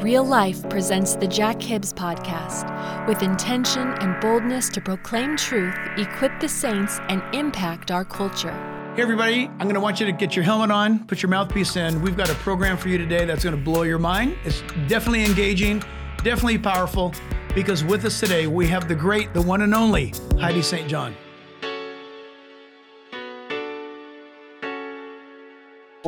Real Life presents the Jack Hibbs Podcast with intention and boldness to proclaim truth, equip the saints, and impact our culture. Hey, everybody, I'm going to want you to get your helmet on, put your mouthpiece in. We've got a program for you today that's going to blow your mind. It's definitely engaging, definitely powerful, because with us today, we have the great, the one and only Heidi St. John.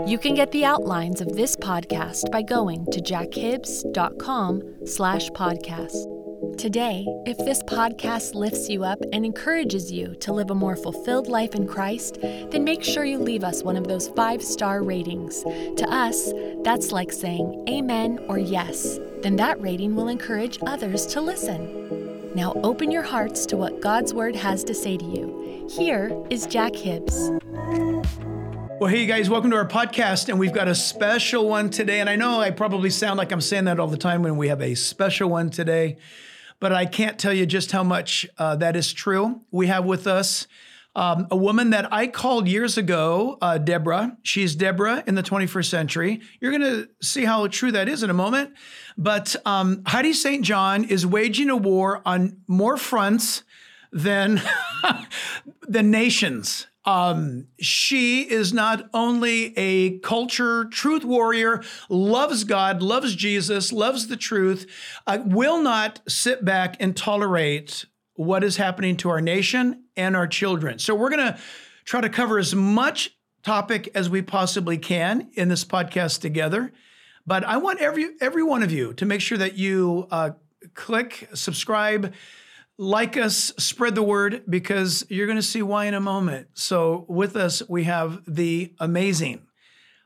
You can get the outlines of this podcast by going to jackhibbs.com slash podcast. Today, if this podcast lifts you up and encourages you to live a more fulfilled life in Christ, then make sure you leave us one of those five-star ratings. To us, that's like saying amen or yes. Then that rating will encourage others to listen. Now open your hearts to what God's Word has to say to you. Here is Jack Hibbs. Well, hey, guys, welcome to our podcast. And we've got a special one today. And I know I probably sound like I'm saying that all the time when we have a special one today, but I can't tell you just how much uh, that is true. We have with us um, a woman that I called years ago, uh, Deborah. She's Deborah in the 21st century. You're going to see how true that is in a moment. But um, Heidi St. John is waging a war on more fronts than, the nations. Um, she is not only a culture truth warrior, loves God, loves Jesus, loves the truth, uh, will not sit back and tolerate what is happening to our nation and our children. So we're going to try to cover as much topic as we possibly can in this podcast together. But I want every every one of you to make sure that you uh, click subscribe like us, spread the word because you're going to see why in a moment. So, with us, we have the amazing,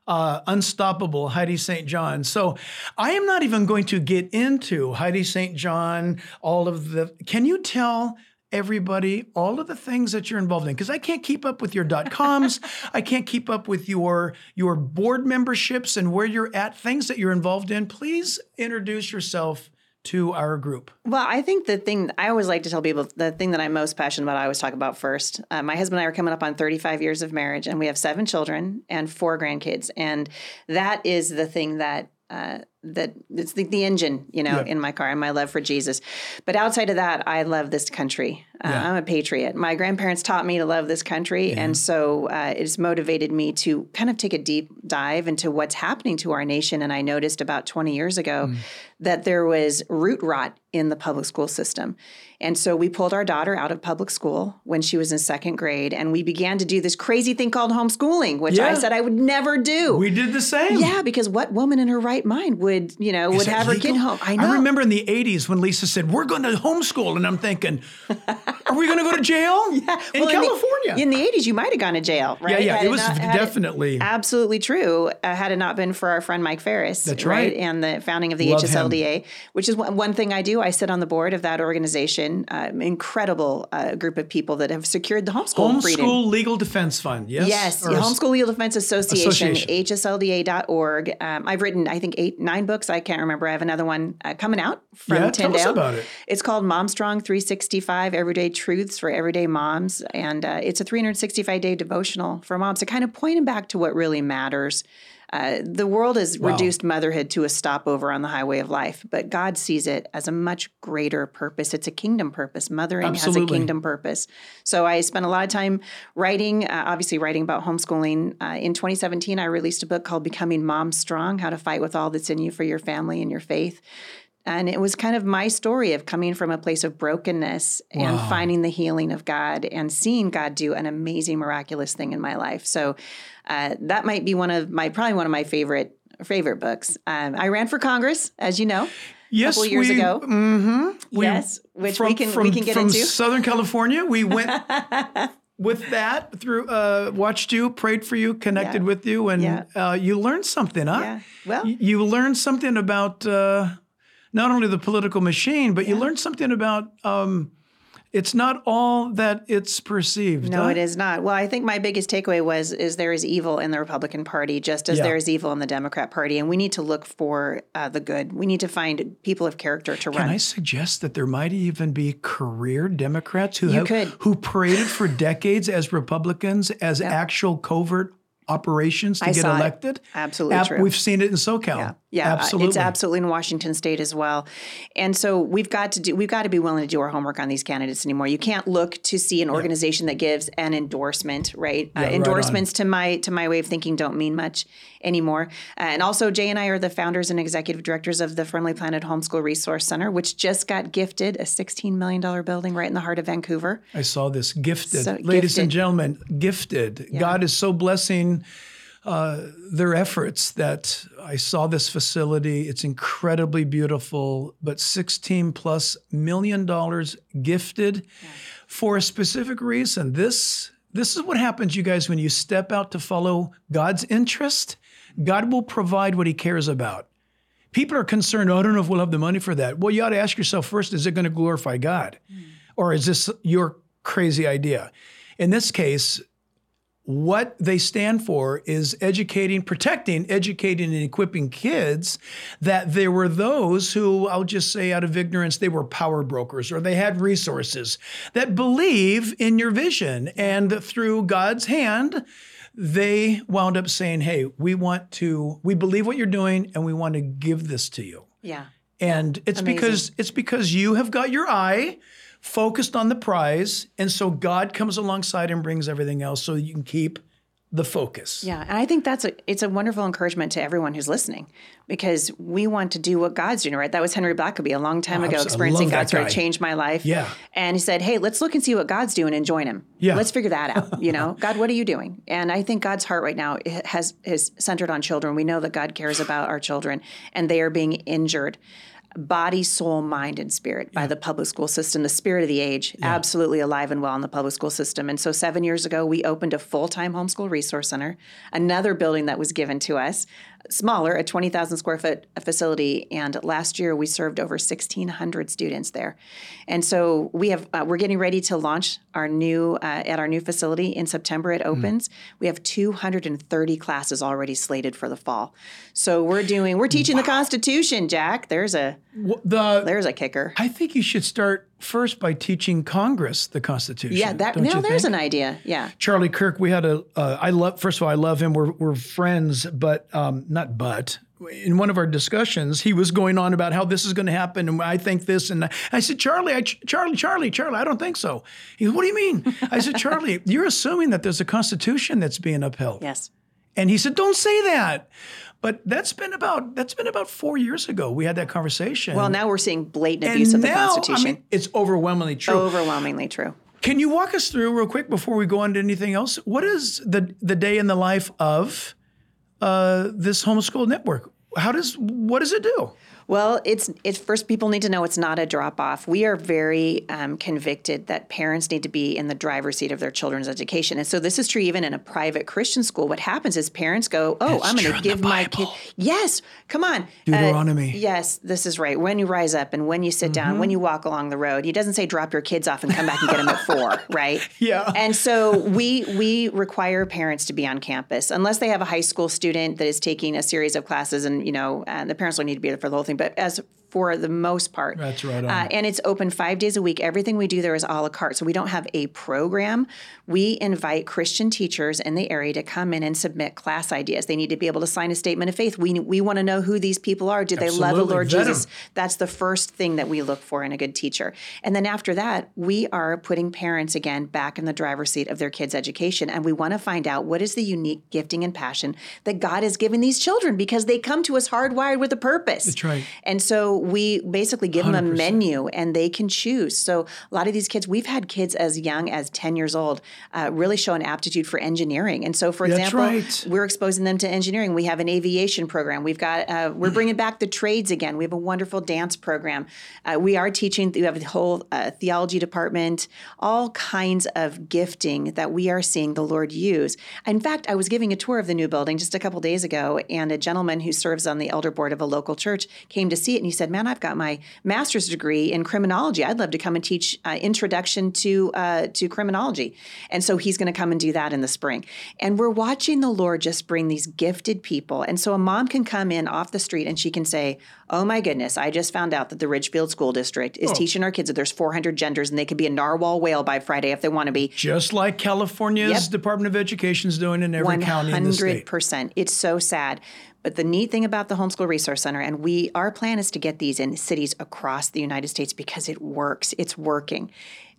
uh, unstoppable Heidi St. John. So, I am not even going to get into Heidi St. John, all of the. Can you tell? everybody all of the things that you're involved in because i can't keep up with your dot coms i can't keep up with your your board memberships and where you're at things that you're involved in please introduce yourself to our group? Well, I think the thing I always like to tell people, the thing that I'm most passionate about, I always talk about first. Uh, my husband and I are coming up on 35 years of marriage, and we have seven children and four grandkids. And that is the thing that uh, that it's the, the engine, you know, yeah. in my car and my love for Jesus. But outside of that, I love this country. Uh, yeah. I'm a patriot. My grandparents taught me to love this country. Yeah. And so uh, it's motivated me to kind of take a deep dive into what's happening to our nation. And I noticed about 20 years ago mm. that there was root rot in the public school system. And so we pulled our daughter out of public school when she was in second grade, and we began to do this crazy thing called homeschooling, which yeah. I said I would never do. We did the same. Yeah, because what woman in her right mind would, you know, Is would have legal? her kid home? I know. I remember in the 80s when Lisa said, We're going to homeschool. And I'm thinking, Are we going to go to jail? yeah. In well, California. In the, in the, 80s, you might have gone to jail, right? Yeah, yeah. Had it was not, definitely. absolutely true. Uh, had it not been for our friend Mike Farris. That's right. right? And the founding of the Love HSLDA, him. which is one, one, thing I do. I sit on the board of that organization. Uh, incredible uh, group of people that have secured the homeschool Homeschool freedom. Legal Defense Fund, yes? Yes, the Homeschool Legal Defense Association, Association. HSLDA.org. Um, I've written, I think, eight, nine books. I can't remember. I have another one uh, coming out from yeah, Tyndale. Tell us about it. It's called Mom Strong 365 Everyday Truths for Everyday Moms. And uh, it's a 365 day devotional for moms to kind of point them back to what really matters Uh, the world has reduced motherhood to a stopover on the highway of life, but God sees it as a much greater purpose. It's a kingdom purpose. Mothering has a kingdom purpose. So I spent a lot of time writing, uh, obviously writing about homeschooling. Uh, in 2017, I released a book called Becoming Mom Strong: How to Fight with All That's in You for Your Family and Your Faith. And it was kind of my story of coming from a place of brokenness and finding the healing of God and seeing God do an amazing, miraculous thing in my life. So uh, that might be one of my probably one of my favorite favorite books. Um, I ran for Congress, as you know, Yes, a couple years we, ago. hmm yes, which from, we can from, we can get from into. Southern California. We went with that through, uh, watched you, prayed for you, connected Yeah. with you, and Yeah. uh, you learned something, huh? Yeah. Well- Y- you learned something about uh, not only the political machine, but you learned something about um, it's not all that it's perceived. No, huh? it is not. Well, I think my biggest takeaway was is there is evil in the Republican Party, just as Yeah. there is evil in the Democrat Party, and we need to look for uh, the good. We need to find people of character to Can run. Can I suggest that there might even be career Democrats who have who paraded for decades as Republicans as actual covert operations to I get saw it. elected? Absolutely Ab- true. We've seen it in SoCal. Yeah, yeah, absolutely. It's absolutely in Washington State as well, and so we've got to do we've got to be willing to do our homework on these candidates anymore. You can't look to see an organization that gives an endorsement, right? Yeah, uh, right endorsements to my to my way of thinking don't mean much anymore. Uh, and also, Jay and I are the founders and executive directors of the Friendly Planet Homeschool Resource Center, which just got gifted a sixteen million dollar building right in the heart of Vancouver. I saw this gifted, So ladies and gentlemen, gifted. God is so blessing uh, their efforts that I saw this facility. It's incredibly beautiful, but 16 plus million dollars gifted for a specific reason. This this is what happens, you guys, when you step out to follow God's interest. God will provide what He cares about. People are concerned, oh, I don't know if we'll have the money for that. Well, you ought to ask yourself first, is it going to glorify God? Hmm. Or is this your crazy idea? In this case, what they stand for is educating, protecting, educating, and equipping kids that there were those who, I'll just say out of ignorance, they were power brokers or they had resources that believe in your vision. And through God's hand, they wound up saying, Hey, we want to, we believe what you're doing and we want to give this to you. Yeah. And it's Amazing. because it's because you have got your eye focused on the prize, and so God comes alongside and brings everything else so you can keep the focus. Yeah, and I think that's a it's a wonderful encouragement to everyone who's listening because we want to do what God's doing, right? That was Henry Blackaby a long time Oh, ago, experiencing love that God sort of guy. changed my life. Yeah. And he said, Hey, let's look and see what God's doing and join him. Yeah. Let's figure that out. You know, God, what are you doing? And I think God's heart right now has is centered on children. We know that God cares about our children and they are being injured. Body, soul, mind, and spirit by the public school system, the spirit of the age, absolutely alive and well in the public school system. And so, seven years ago, we opened a full time homeschool resource center, another building that was given to us, smaller, a 20,000 square foot facility. And last year, we served over 1,600 students there. And so, we have uh, we're getting ready to launch our new uh, at our new facility in September. It opens. We have 230 classes already slated for the fall. So we're doing we're teaching the Constitution, Jack. There's a The there's a kicker. I think you should start first by teaching Congress the Constitution. Yeah, that now there's think? an idea. Yeah. Charlie Kirk, we had a. Uh, I love. First of all, I love him. We're we're friends, but um, not but. In one of our discussions, he was going on about how this is going to happen, and I think this, and I said, Charlie, I, Charlie, Charlie, Charlie, I don't think so. He goes, What do you mean? I said, Charlie, you're assuming that there's a constitution that's being upheld. Yes. And he said, "Don't say that." But that's been about that's been about four years ago. We had that conversation. Well, now we're seeing blatant and abuse of the Constitution. I mean, it's overwhelmingly true. Overwhelmingly true. Can you walk us through real quick before we go on to anything else? What is the the day in the life of uh, this homeschool network? How does what does it do? Well, it's it's first people need to know it's not a drop off. We are very um, convicted that parents need to be in the driver's seat of their children's education, and so this is true even in a private Christian school. What happens is parents go, "Oh, It's I'm going to give my kid." Yes, come on. Uh, Deuteronomy. yes, this is right. When you rise up and when you sit Mm-hmm. down, when you walk along the road, he doesn't say drop your kids off and come back and get them at four, right? Yeah. And so we we require parents to be on campus unless they have a high school student that is taking a series of classes, and you know, and the parents will need to be there for the whole thing. But as for the most part. That's right. Uh, and it's open five days a week. Everything we do there is a la carte. So we don't have a program. We invite Christian teachers in the area to come in and submit class ideas. They need to be able to sign a statement of faith. We we want to know who these people are. Do they love the Lord Vet 'em. Jesus? That's the first thing that we look for in a good teacher. And then after that, we are putting parents again back in the driver's seat of their kids' education. And we want to find out what is the unique gifting and passion that God has given these children because they come to us hardwired with a purpose. That's right. And so we basically give them a menu and they can choose. So a lot of these kids, we've had kids as young as 10 years old uh, really show an aptitude for engineering. And so, for That's example, right. we're exposing them to engineering. We have an aviation program. We've got uh, we're bringing back the trades again. We have a wonderful dance program. Uh, we are teaching. We have a whole uh, theology department. All kinds of gifting that we are seeing the Lord use. In fact, I was giving a tour of the new building just a couple days ago, and a gentleman who serves on the elder board of a local church came to see it, and he said, "Man, I've got my master's degree in criminology. I'd love to come and teach uh, introduction to uh, to criminology." And so he's going to come and do that in the spring. And we're watching the Lord just bring these gifted people. And so a mom can come in off the street and she can say, "Oh my goodness, I just found out that the Ridgefield School District is teaching our kids that there's 400 genders and they could be a narwhal whale by Friday if they want to be." Just like California's Yep. Department of Education is doing in every county in the state. 100%. It's so sad. But the neat thing about the Homeschool Resource Center, and we our plan is to get these in cities across the United States because it works. It's working.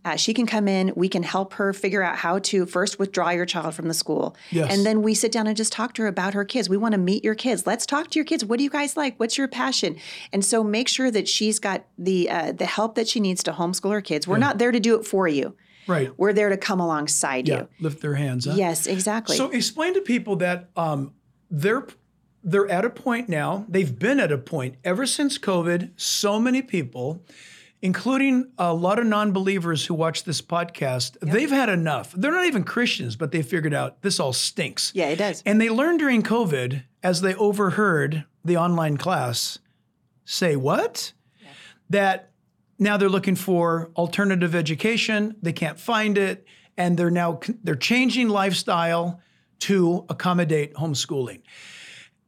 Uh, she can come in. We can help her figure out how to first withdraw your child from the school, Yes. and then we sit down and just talk to her about her kids. We want to meet your kids. Let's talk to your kids. What do you guys like? What's your passion? And so make sure that she's got the uh, the help that she needs to homeschool her kids. We're not there to do it for you. Right. We're there to come alongside Yeah. you. Lift their hands. Huh? Yes, exactly. So explain to people that um, they're they're at a point now. They've been at a point ever since COVID. So many people, including a lot of non-believers who watch this podcast, they've had enough. They're not even Christians, but they figured out this all stinks. yeah, it does. And they learned during COVID, as they overheard the online class, say what? That now they're looking for alternative education. They can't find it, and they're now they're changing lifestyle to accommodate homeschooling.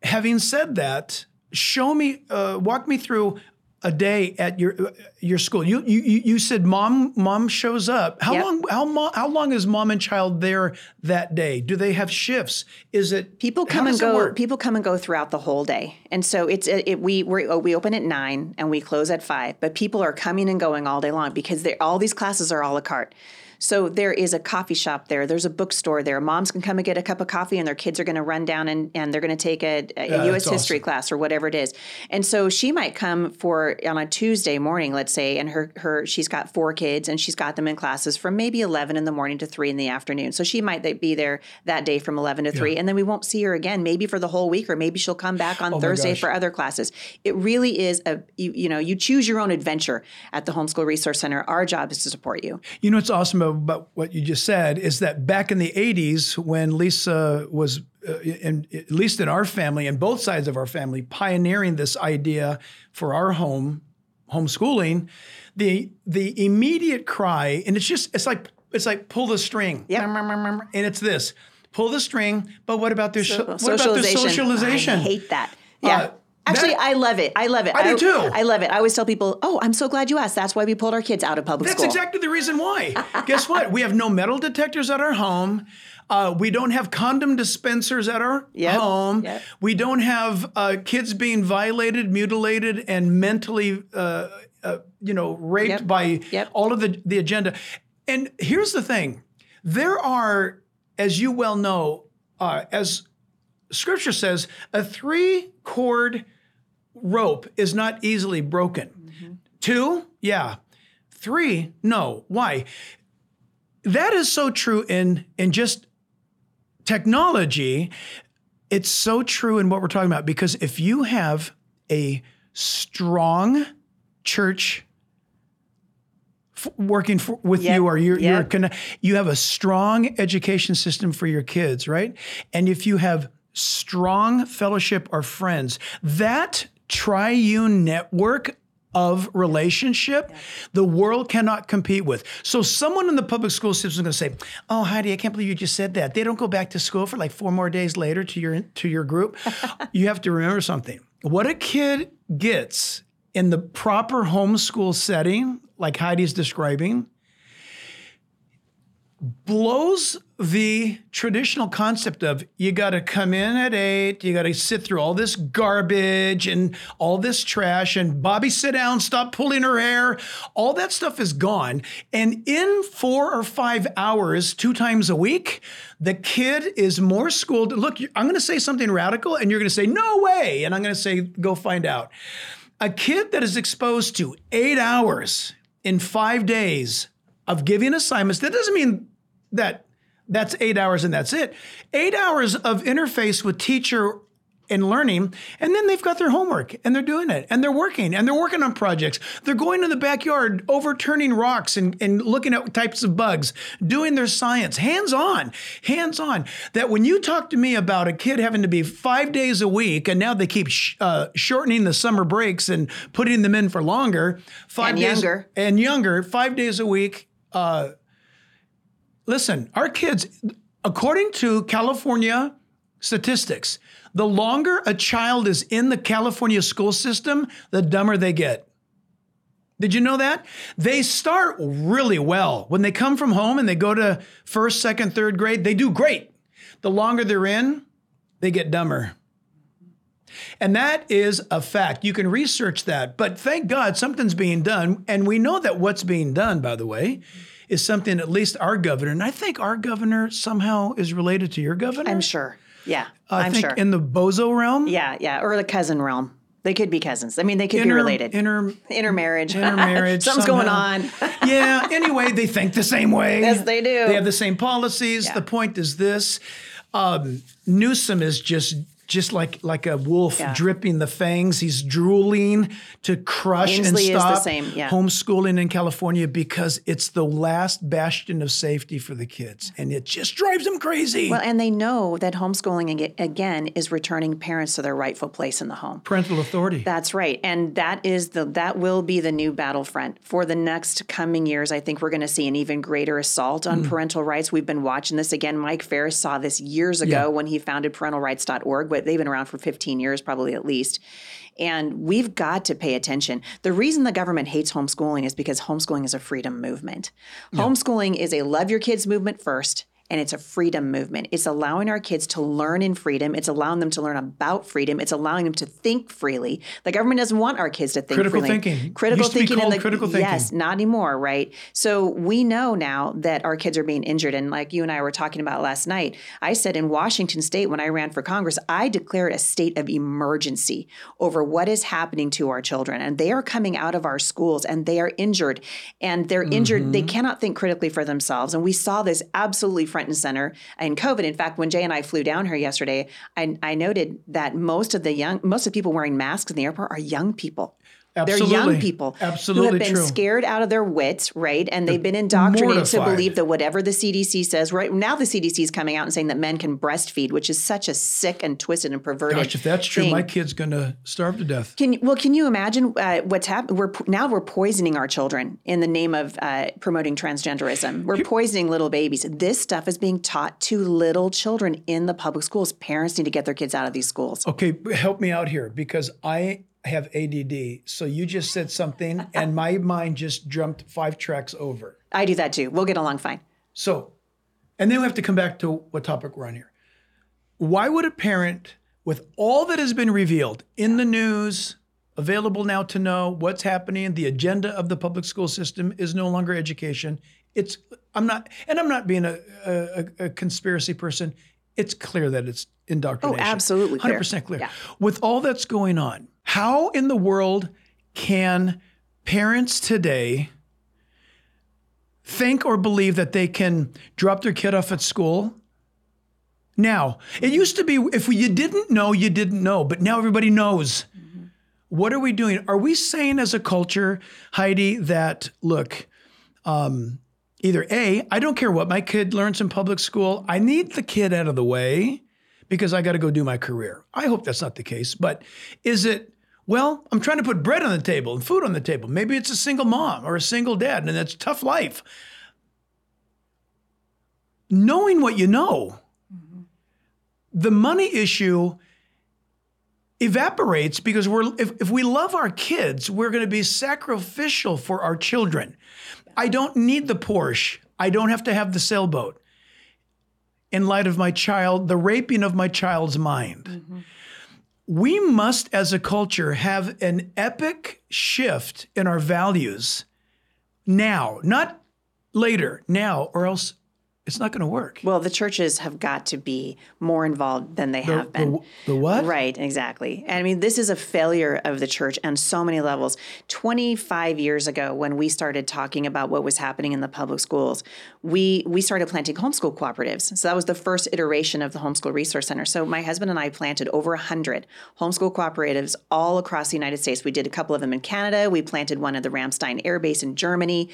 Having said that, show me, uh, walk me through a day at your uh, your school. You you you said mom mom shows up. How Yep. long how mo- how long is mom and child there that day? Do they have shifts? Is it People come and go. People come and go throughout the whole day, and so it's it, it- we we're, oh, we open at nine and we close at five. But people are coming and going all day long because they all these classes are a la carte. So there is a coffee shop there. There's a bookstore there. Moms can come and get a cup of coffee, and their kids are going to run down and, and they're going to take a, a Yeah, U.S. history awesome. class or whatever it is. And so she might come for on a Tuesday morning, let's say, and her her she's got four kids and she's got them in classes from maybe eleven in the morning to three in the afternoon. So she might be there that day from eleven to three, and then we won't see her again, maybe for the whole week, or maybe she'll come back on Oh Thursday for other classes. It really is a you, you know you choose your own adventure at the Homeschool Resource Center. Our job is to support you. You know what's awesome about what you just said is that back in the 80s, when Lisa was, uh, in, at least in our family and both sides of our family, pioneering this idea for our home, homeschooling, the the immediate cry, and it's just it's like it's like pull the string, Yep. and it's this pull the string. But what about their so, what about their socialization. socialization? I hate that. Yeah. Uh, Actually, that- I love it. I love it. I do too. I love it. I always tell people, "Oh, I'm so glad you asked. That's why we pulled our kids out of public That's school." That's exactly the reason why. Guess what? We have no metal detectors at our home. Uh, we don't have condom dispensers at our Yep, home. yep. We don't have uh, kids being violated, mutilated, and mentally, uh, uh, you know, raped Yep, by all of the, the agenda. And here's the thing: there are, as you well know, uh, as Scripture says, a three cord rope is not easily broken. Two, yeah. Three, no. Why? That is so true in in just technology. It's so true in what we're talking about because if you have a strong church f- working for, with Yep, you or you're, you're yep. conne- you have a strong education system for your kids, right? And if you have strong fellowship or friends, that triune network of relationship, the world cannot compete with. So someone in the public school system is going to say, "Oh, Heidi, I can't believe you just said that." They don't go back to school for like four more days later to your to your group. you have to remember something. What a kid gets in the proper homeschool setting, like Heidi's describing, blows the traditional concept of you got to come in at eight, you got to sit through all this garbage and all this trash, and Bobby, sit down, stop pulling her hair. All that stuff is gone. And in four or five hours, two times a week, the kid is more schooled. Look, I'm going to say something radical, and you're going to say, no way. And I'm going to say, go find out. A kid that is exposed to eight hours in five days of giving assignments, that doesn't mean that that's eight hours and that's it. Eight hours of interface with teacher and learning, and then they've got their homework and they're doing it and they're working and they're working on projects. They're going in the backyard, overturning rocks and, and looking at types of bugs, doing their science, hands on, hands on. That when you talk to me about a kid having to be five days a week and now they keep sh- uh, shortening the summer breaks and putting them in for longer, five And days younger. and younger, five days a week. Uh, listen, our kids, according to California statistics, the longer a child is in the California school system, the dumber they get. Did you know that? They start really well. When they come from home and they go to first, second, third grade, they do great. The longer they're in, they get dumber. And that is a fact. You can research that. But thank God something's being done. And we know that what's being done, by the way, is something at least our governor, and I think our governor somehow is related to your governor. I'm sure. Yeah, I I'm think sure. in the bozo realm. yeah, yeah, or the cousin realm. They could be cousins. I mean, they could Inter- be related. Inter, intermarriage. intermarriage. Something's going on. yeah. Anyway, they think the same way. Yes, they do. They have the same policies. Yeah. The point is this: um, Newsom is just just like like a wolf Yeah. dripping the fangs. He's drooling to crush Inslee and stop yeah. homeschooling in California because it's the last bastion of safety for the kids, and it just drives them crazy. Well, and they know that homeschooling again is returning parents to their rightful place in the home. Parental authority. That's right, and that is the that will be the new battlefront for the next coming years. I think we're going to see an even greater assault on Mm. parental rights. We've been watching this again. Mike Farris saw this years ago Yeah. when he founded ParentalRights.org. They've been around for 15 years, probably at least. And we've got to pay attention. The reason the government hates homeschooling is because homeschooling is a freedom movement. Homeschooling is a love your kids movement first and it's a freedom movement. It's allowing our kids to learn in freedom. It's allowing them to learn about freedom. It's allowing them to think freely. The government doesn't want our kids to think Critical freely. thinking. Critical Used to be thinking. in the, critical thinking. Yes, not anymore, right? So we know now that our kids are being injured. And like you and I were talking about last night, I said in Washington state when I ran for Congress, I declared a state of emergency over what is happening to our children. And they are coming out of our schools and they are injured. And they're injured, they mm-hmm. cannot think critically for themselves. And we saw this absolutely front and center in COVID. In fact, when Jay and I flew down here yesterday, I, I noted that most of the young, most of the people wearing masks in the airport are young people. They're young Absolutely. people who have been true. scared out of their wits, right? And they've been indoctrinated to believe that whatever the CDC says, right now the CDC is coming out and saying that men can breastfeed, which is such a sick and twisted and perverted. Gosh, if that's true, thing. my kid's going to starve to death. Can you- well, can you imagine uh, what's happening? We're now we're poisoning our children in the name of uh, promoting transgenderism. We're poisoning little babies. This stuff is being taught to little children in the public schools. Parents need to get their kids out of these schools. Okay, help me out here because I have ADD. So you just said something and my mind just jumped five tracks over. I do that too. We'll get along fine. So, and then we have to come back to what topic we're on here. Why would a parent, with all that has been revealed in the news, available now to know what's happening, the agenda of the public school system is no longer education. It's I'm not, and I'm not being a, a, a conspiracy person. It's clear that it's indoctrination. Oh, absolutely 100% clear. Yeah. With all that's going on, how in the world can parents today think or believe that they can drop their kid off at school? Now, it used to be if you didn't know, you didn't know, but now everybody knows. What are we doing? Are we saying as a culture, Heidi, that look, um, either A, I don't care what my kid learns in public school, I need the kid out of the way because I got to go do my career. I hope that's not the case, but is it, well, I'm trying to put bread on the table and food on the table. Maybe it's a single mom or a single dad, and that's tough life. Knowing what you know, the money issue evaporates because we're if, if we love our kids, we're going to be sacrificial for our children. I don't need the Porsche. I don't have to have the sailboat. In light of my child, the raping of my child's mind. Mm-hmm. We must, as a culture, have an epic shift in our values now, not later, now, or else it's not going to work. Well, the churches have got to be more involved than they have been. The, the what? Right, exactly. And I mean, this is a failure of the church on so many levels. 25 years ago, when we started talking about what was happening in the public schools, we we started planting homeschool cooperatives. So that was the first iteration of the Homeschool Resource Center. So my husband and I planted over 100 homeschool cooperatives all across the United States. We did a couple of them in Canada. We planted one at the Ramstein Air Base in Germany.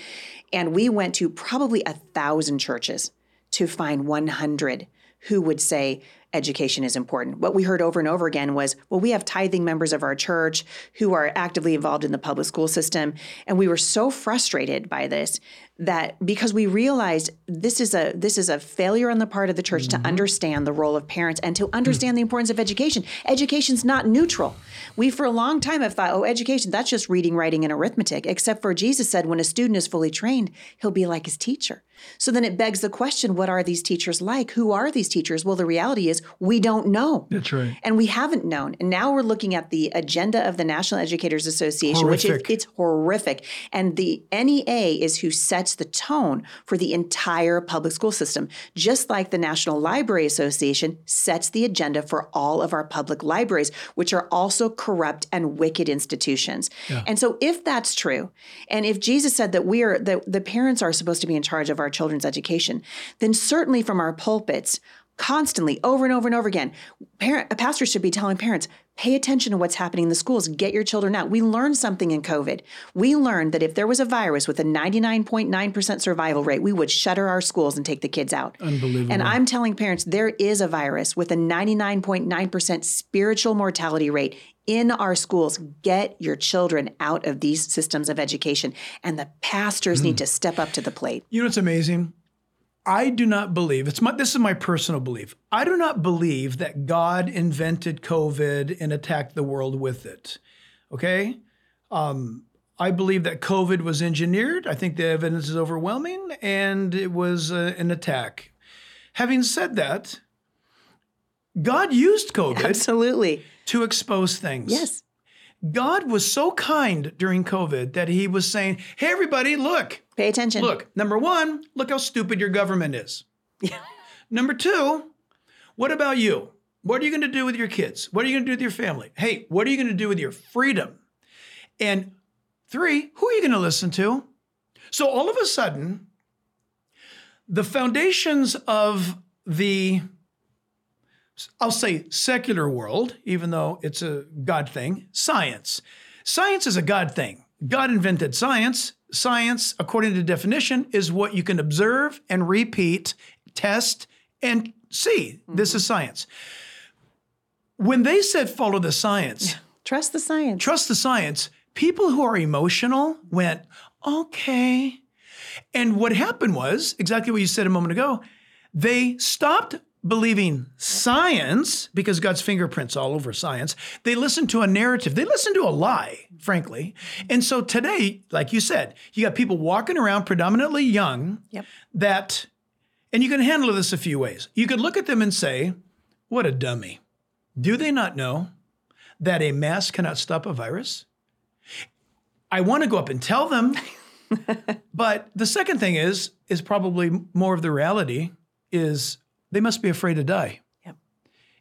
And we went to probably a thousand churches to find 100 who would say education is important. What we heard over and over again was, well, we have tithing members of our church who are actively involved in the public school system. And we were so frustrated by this that because we realized this is a this is a failure on the part of the church mm-hmm. to understand the role of parents and to understand mm-hmm. the importance of education. Education's not neutral. We for a long time have thought, oh, education, that's just reading, writing, and arithmetic, except for Jesus said when a student is fully trained, he'll be like his teacher. So then it begs the question, what are these teachers like? Who are these teachers? Well, the reality is we don't know. That's right. And we haven't known. And now we're looking at the agenda of the National Educators Association, horrific. which is it's horrific. And the NEA is who sets the tone for the entire public school system, just like the National Library Association sets the agenda for all of our public libraries, which are also corrupt and wicked institutions. Yeah. And so if that's true, and if Jesus said that we are that the parents are supposed to be in charge of our children's education, then certainly from our pulpits, constantly over and over and over again. Parent, a pastor should be telling parents, pay attention to what's happening in the schools, get your children out. We learned something in COVID. We learned that if there was a virus with a 99.9% survival rate, we would shutter our schools and take the kids out. Unbelievable. And I'm telling parents there is a virus with a 99.9% spiritual mortality rate in our schools. Get your children out of these systems of education. And the pastors mm. need to step up to the plate. You know what's amazing? I do not believe, it's my, this is my personal belief. I do not believe that God invented COVID and attacked the world with it. Okay? Um, I believe that COVID was engineered. I think the evidence is overwhelming and it was uh, an attack. Having said that, God used COVID absolutely to expose things. Yes. God was so kind during COVID that he was saying, Hey, everybody, look. Pay attention. Look, number one, look how stupid your government is. number two, what about you? What are you going to do with your kids? What are you going to do with your family? Hey, what are you going to do with your freedom? And three, who are you going to listen to? So all of a sudden, the foundations of the I'll say secular world, even though it's a God thing, science. Science is a God thing. God invented science. Science, according to definition, is what you can observe and repeat, test, and see. Mm-hmm. This is science. When they said follow the science, trust the science. Trust the science. People who are emotional went, okay. And what happened was exactly what you said a moment ago. They stopped believing science because God's fingerprints all over science. They listen to a narrative. They listen to a lie, frankly. And so today, like you said, you got people walking around predominantly young yep. that and you can handle this a few ways. You could look at them and say, "What a dummy. Do they not know that a mask cannot stop a virus?" I want to go up and tell them. but the second thing is is probably more of the reality is they must be afraid to die. Yep.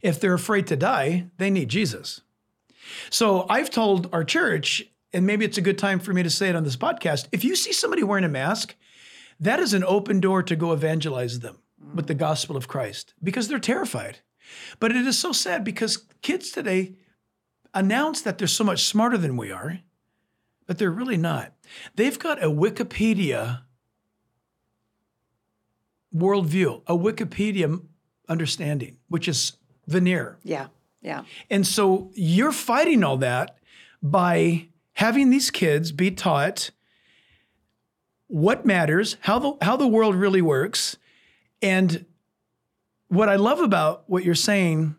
If they're afraid to die, they need Jesus. So I've told our church, and maybe it's a good time for me to say it on this podcast if you see somebody wearing a mask, that is an open door to go evangelize them mm. with the gospel of Christ because they're terrified. But it is so sad because kids today announce that they're so much smarter than we are, but they're really not. They've got a Wikipedia worldview, a Wikipedia understanding, which is veneer. Yeah, yeah. And so you're fighting all that by having these kids be taught what matters, how the how the world really works, and what I love about what you're saying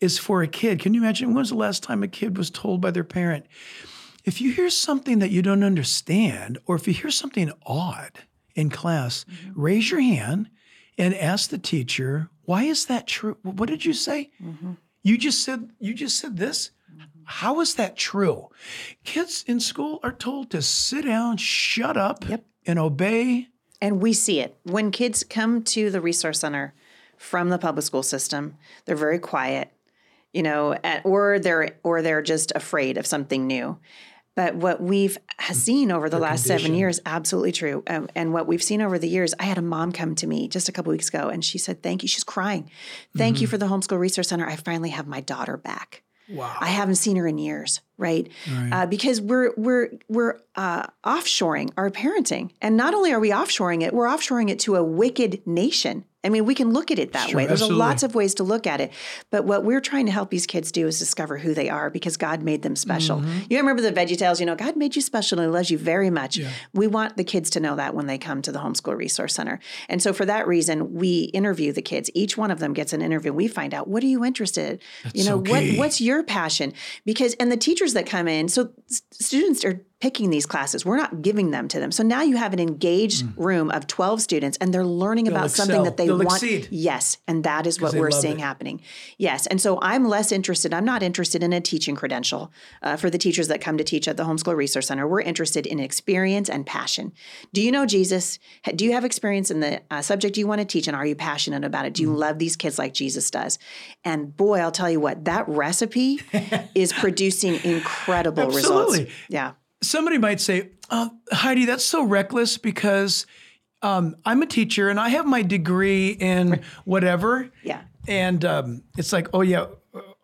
is for a kid. Can you imagine when was the last time a kid was told by their parent, if you hear something that you don't understand, or if you hear something odd in class, mm-hmm. raise your hand and ask the teacher, why is that true? What did you say? Mm-hmm. You just said you just said this? How is that true? Kids in school are told to sit down, shut up, yep. and obey. And we see it. When kids come to the resource center from the public school system, they're very quiet, you know, or they're or they're just afraid of something new. But what we've seen over the last seven years, absolutely true. Um, and what we've seen over the years, I had a mom come to me just a couple weeks ago and she said, Thank you. She's crying. Thank mm-hmm. you for the Homeschool Resource Center. I finally have my daughter back. Wow. I haven't seen her in years, right? right. Uh, because we're we're we're uh, offshoring our parenting, and not only are we offshoring it, we're offshoring it to a wicked nation I mean, we can look at it that sure, way. There's absolutely. lots of ways to look at it. But what we're trying to help these kids do is discover who they are because God made them special. Mm-hmm. You remember the Veggie Tales, you know, God made you special and he loves you very much. Yeah. We want the kids to know that when they come to the Homeschool Resource Center. And so for that reason, we interview the kids. Each one of them gets an interview. We find out what are you interested in? That's you know, what what's your passion? Because and the teachers that come in, so students are picking these classes. We're not giving them to them. So now you have an engaged mm. room of 12 students and they're learning They'll about excel. something that they They'll want. Exceed. Yes. And that is what we're seeing it. happening. Yes. And so I'm less interested. I'm not interested in a teaching credential uh, for the teachers that come to teach at the Homeschool Resource Center. We're interested in experience and passion. Do you know Jesus? Do you have experience in the uh, subject you want to teach and are you passionate about it? Do you mm. love these kids like Jesus does? And boy, I'll tell you what, that recipe is producing incredible Absolutely. results. Yeah somebody might say, oh, Heidi, that's so reckless because um, I'm a teacher and I have my degree in whatever. Yeah. And um, it's like, oh, yeah,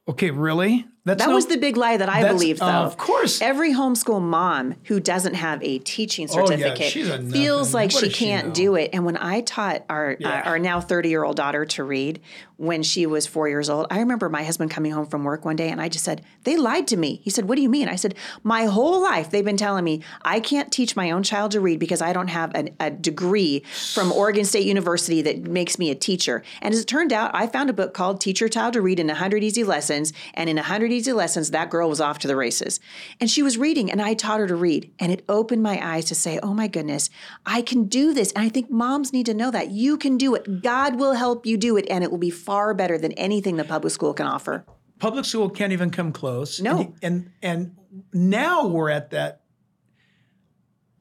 okay, really? That's that no, was the big lie that I believed, though. Uh, of course. Every homeschool mom who doesn't have a teaching certificate oh, yeah, feels like what she can't she do it. And when I taught our, yeah. uh, our now 30 year old daughter to read when she was four years old, I remember my husband coming home from work one day and I just said, They lied to me. He said, What do you mean? I said, My whole life they've been telling me I can't teach my own child to read because I don't have an, a degree from Oregon State University that makes me a teacher. And as it turned out, I found a book called Teach Your Child to Read in 100 Easy Lessons. And in 100 Easy Lessons, that girl was off to the races. And she was reading, and I taught her to read. And it opened my eyes to say, oh my goodness, I can do this. And I think moms need to know that you can do it. God will help you do it, and it will be far better than anything the public school can offer. Public school can't even come close. No. And, and, and now we're at that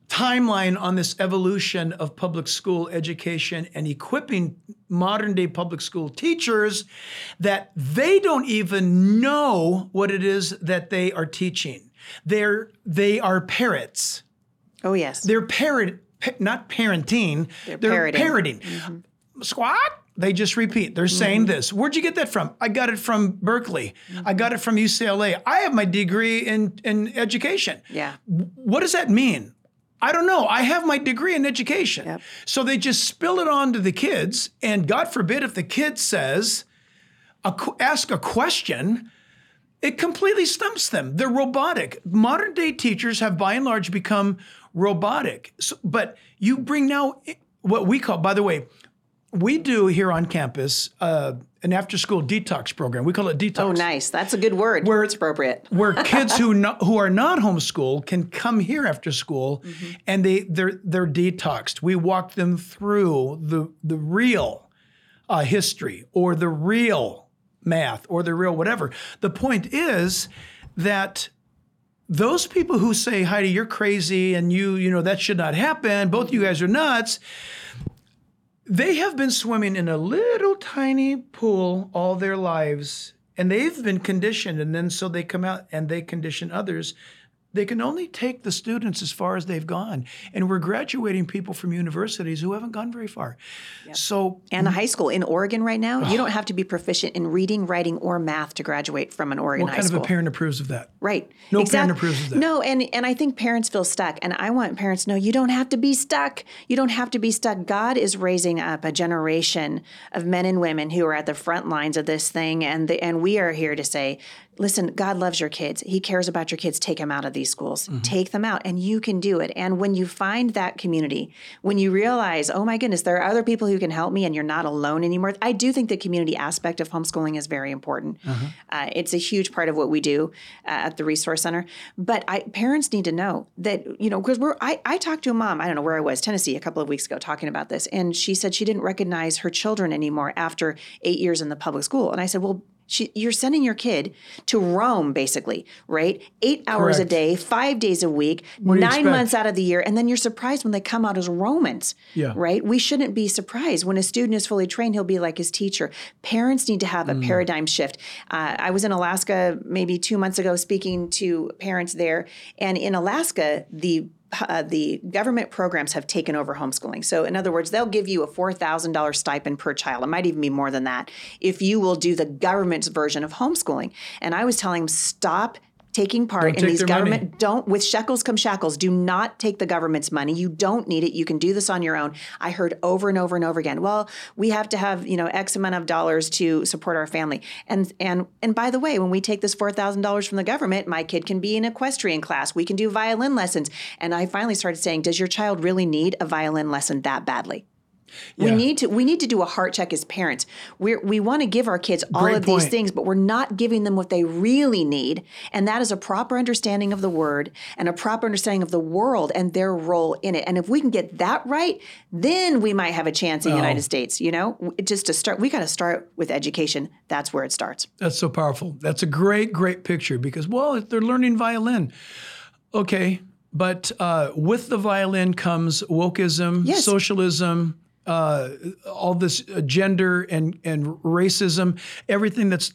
timeline on this evolution of public school education and equipping modern day public school teachers that they don't even know what it is that they are teaching. They're they are parrots. Oh yes. They're parrot not parenting. They're, they're parroting. parroting. Mm-hmm. Squawk. They just repeat. They're saying mm-hmm. this. Where'd you get that from? I got it from Berkeley. Mm-hmm. I got it from UCLA. I have my degree in in education. Yeah. What does that mean? I don't know. I have my degree in education. Yep. So they just spill it on to the kids. And God forbid if the kid says, a, ask a question, it completely stumps them. They're robotic. Modern day teachers have by and large become robotic. So, but you bring now what we call, by the way, we do here on campus uh, an after school detox program. We call it detox. Oh, nice. That's a good word. Where it's appropriate. where kids who not, who are not homeschooled can come here after school mm-hmm. and they they're they're detoxed. We walk them through the the real uh, history or the real math or the real whatever. The point is that those people who say, Heidi, you're crazy and you, you know, that should not happen, both of you guys are nuts they have been swimming in a little tiny pool all their lives and they've been conditioned and then so they come out and they condition others they can only take the students as far as they've gone and we're graduating people from universities who haven't gone very far yep. so and a high school in oregon right now you don't have to be proficient in reading writing or math to graduate from an oregon what high kind of a parent approves of that Right. No exact- parent approves of that. No, and and I think parents feel stuck, and I want parents to know you don't have to be stuck. You don't have to be stuck. God is raising up a generation of men and women who are at the front lines of this thing, and the, and we are here to say, listen, God loves your kids. He cares about your kids. Take them out of these schools. Mm-hmm. Take them out, and you can do it. And when you find that community, when you realize, oh my goodness, there are other people who can help me, and you're not alone anymore. I do think the community aspect of homeschooling is very important. Uh-huh. Uh, it's a huge part of what we do uh, at the resource center. But I, parents need to know that you know because we're. I, I talked to a mom. I don't know where I was, Tennessee, a couple of weeks ago, talking about this, and she said she didn't recognize her children anymore after eight years in the public school. And I said, well. She, you're sending your kid to Rome, basically, right? Eight hours a day, five days a week, nine expect? months out of the year, and then you're surprised when they come out as Romans, Yeah. right? We shouldn't be surprised when a student is fully trained; he'll be like his teacher. Parents need to have a paradigm shift. Uh, I was in Alaska maybe two months ago speaking to parents there, and in Alaska, the uh, the government programs have taken over homeschooling. So, in other words, they'll give you a four thousand dollars stipend per child. It might even be more than that if you will do the government's version of homeschooling. And I was telling them, stop taking part Don't in these their money. government don't with shekels come shackles. Do not take the government's money. You don't need it. You can do this on your own. I heard over and over and over again well we have to have you know x amount of dollars to support our family. And and and by the way when we take this $4000 from the government my kid can be in equestrian class. We can do violin lessons. And i finally started saying does your child really need a violin lesson that badly we need to we need to do a heart check as parents. We we want to give our kids all Great of these things, but we're not giving them what they really need, and that is a proper understanding of the word and a proper understanding of the world and their role in it. And if we can get that right, then we might have a chance in the United States. You know, just to start, we got to start with education. That's where it starts. That's so powerful. That's a great, great picture because, well, they're learning violin. Okay, but uh, with the violin comes wokeism, Yes. socialism, uh, all this gender and and racism, everything that's.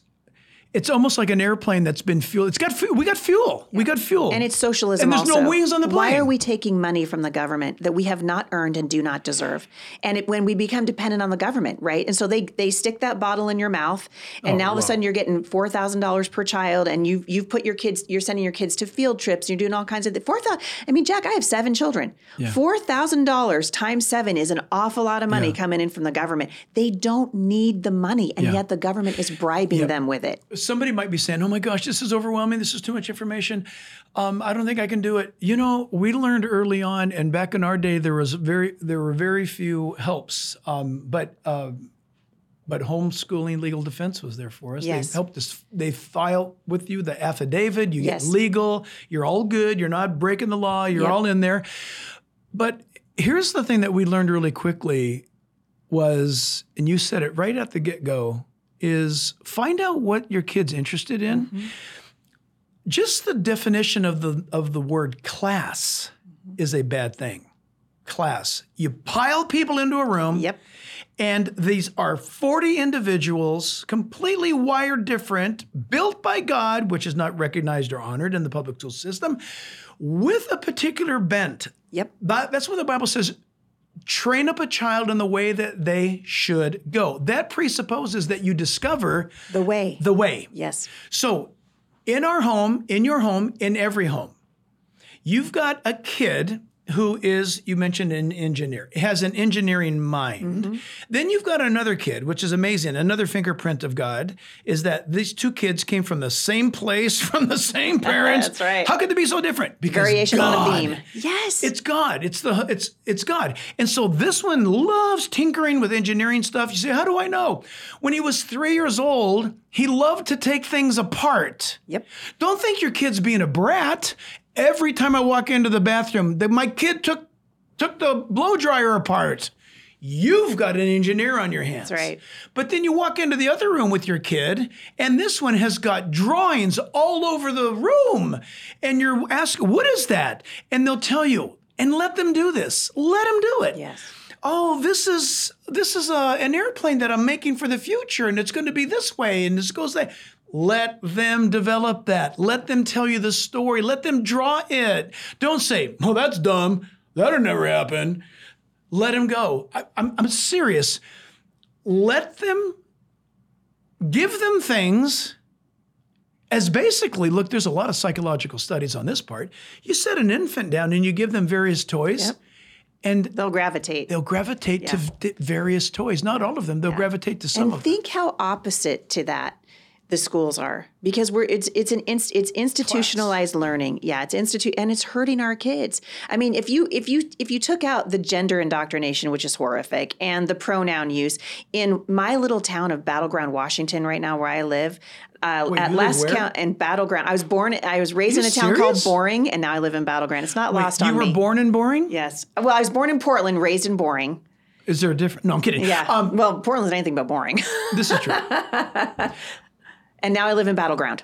It's almost like an airplane that's been fueled. It's got fu- we got fuel. We got fuel. And it's socialism. And there's also. no wings on the plane. Why are we taking money from the government that we have not earned and do not deserve? And it, when we become dependent on the government, right? And so they they stick that bottle in your mouth, and Oh, now all of a sudden you're getting four thousand dollars per child, and you you've put your kids, you're sending your kids to field trips, you're doing all kinds of th- four thousand. I mean, Jack, I have seven children. Four thousand dollars times seven is an awful lot of money Yeah. coming in from the government. They don't need the money, and Yeah. yet the government is bribing them with it. Somebody might be saying, "Oh my gosh, this is overwhelming. This is too much information. Um, I don't think I can do it." You know, we learned early on, and back in our day, there was very there were very few helps, um, but. Uh, but homeschooling legal defense was there for us. Yes. They helped us. They file with you the affidavit. You Yes. get legal. You're all good. You're not breaking the law. You're Yep. all in there. But here's the thing that we learned really quickly was, and you said it right at the get go, is find out what your kid's interested in. Mm-hmm. Just the definition of the of the word class Mm-hmm. is a bad thing. Class. You pile people into a room. Yep. And these are 40 individuals, completely wired different, built by God, which is not recognized or honored in the public school system, with a particular bent. Yep. That, that's what the Bible says train up a child in the way that they should go. That presupposes that you discover The way. the way. yes. So, in our home, in your home, in every home, you've got a kid who is, you mentioned an engineer, has an engineering mind. Mm-hmm. Then you've got another kid, which is amazing. Another fingerprint of God is that these two kids came from the same place, from the same parents. That's right. How could they be so different? Because Variation on a God. theme. Yes. It's God. It's the it's it's God. And so this one loves tinkering with engineering stuff. You say, how do I know? When he was three years old, he loved to take things apart. Yep. Don't think your kid's being a brat. Every time I walk into the bathroom, that my kid took took the blow dryer apart. You've got an engineer on your hands. That's right. But then you walk into the other room with your kid, and this one has got drawings all over the room. And you're asking, what is that? And they'll tell you, and let them do this. Let them do it. Yes. Oh, this is this is a, an airplane that I'm making for the future, and it's going to be this way, and this goes that. Let them develop that. Let them tell you the story. Let them draw it. Don't say, "Well, that's dumb. That'll never happen." Let them go. I, I'm, I'm serious. Let them give them things as basically, look, there's a lot of psychological studies on this part. You set an infant down and you give them various toys, Yep. And They'll gravitate. they'll gravitate to v- various toys. Not all of them. They'll gravitate to some and of them. And think how opposite to that the schools are because we're it's it's an inst, it's institutionalized learning yeah it's institute and it's hurting our kids i mean if you if you if you took out the gender indoctrination which is horrific and the pronoun use in my little town of battleground washington right now where i live uh, Wait, at last where? count in battleground i was born i was raised in a town called boring and now i live in battleground it's not lost you on you were me born in Boring. yes well i was born in portland raised in boring Is there a different? No, I'm kidding. yeah Um, well portland's anything but boring this is true. and now I live in Battleground.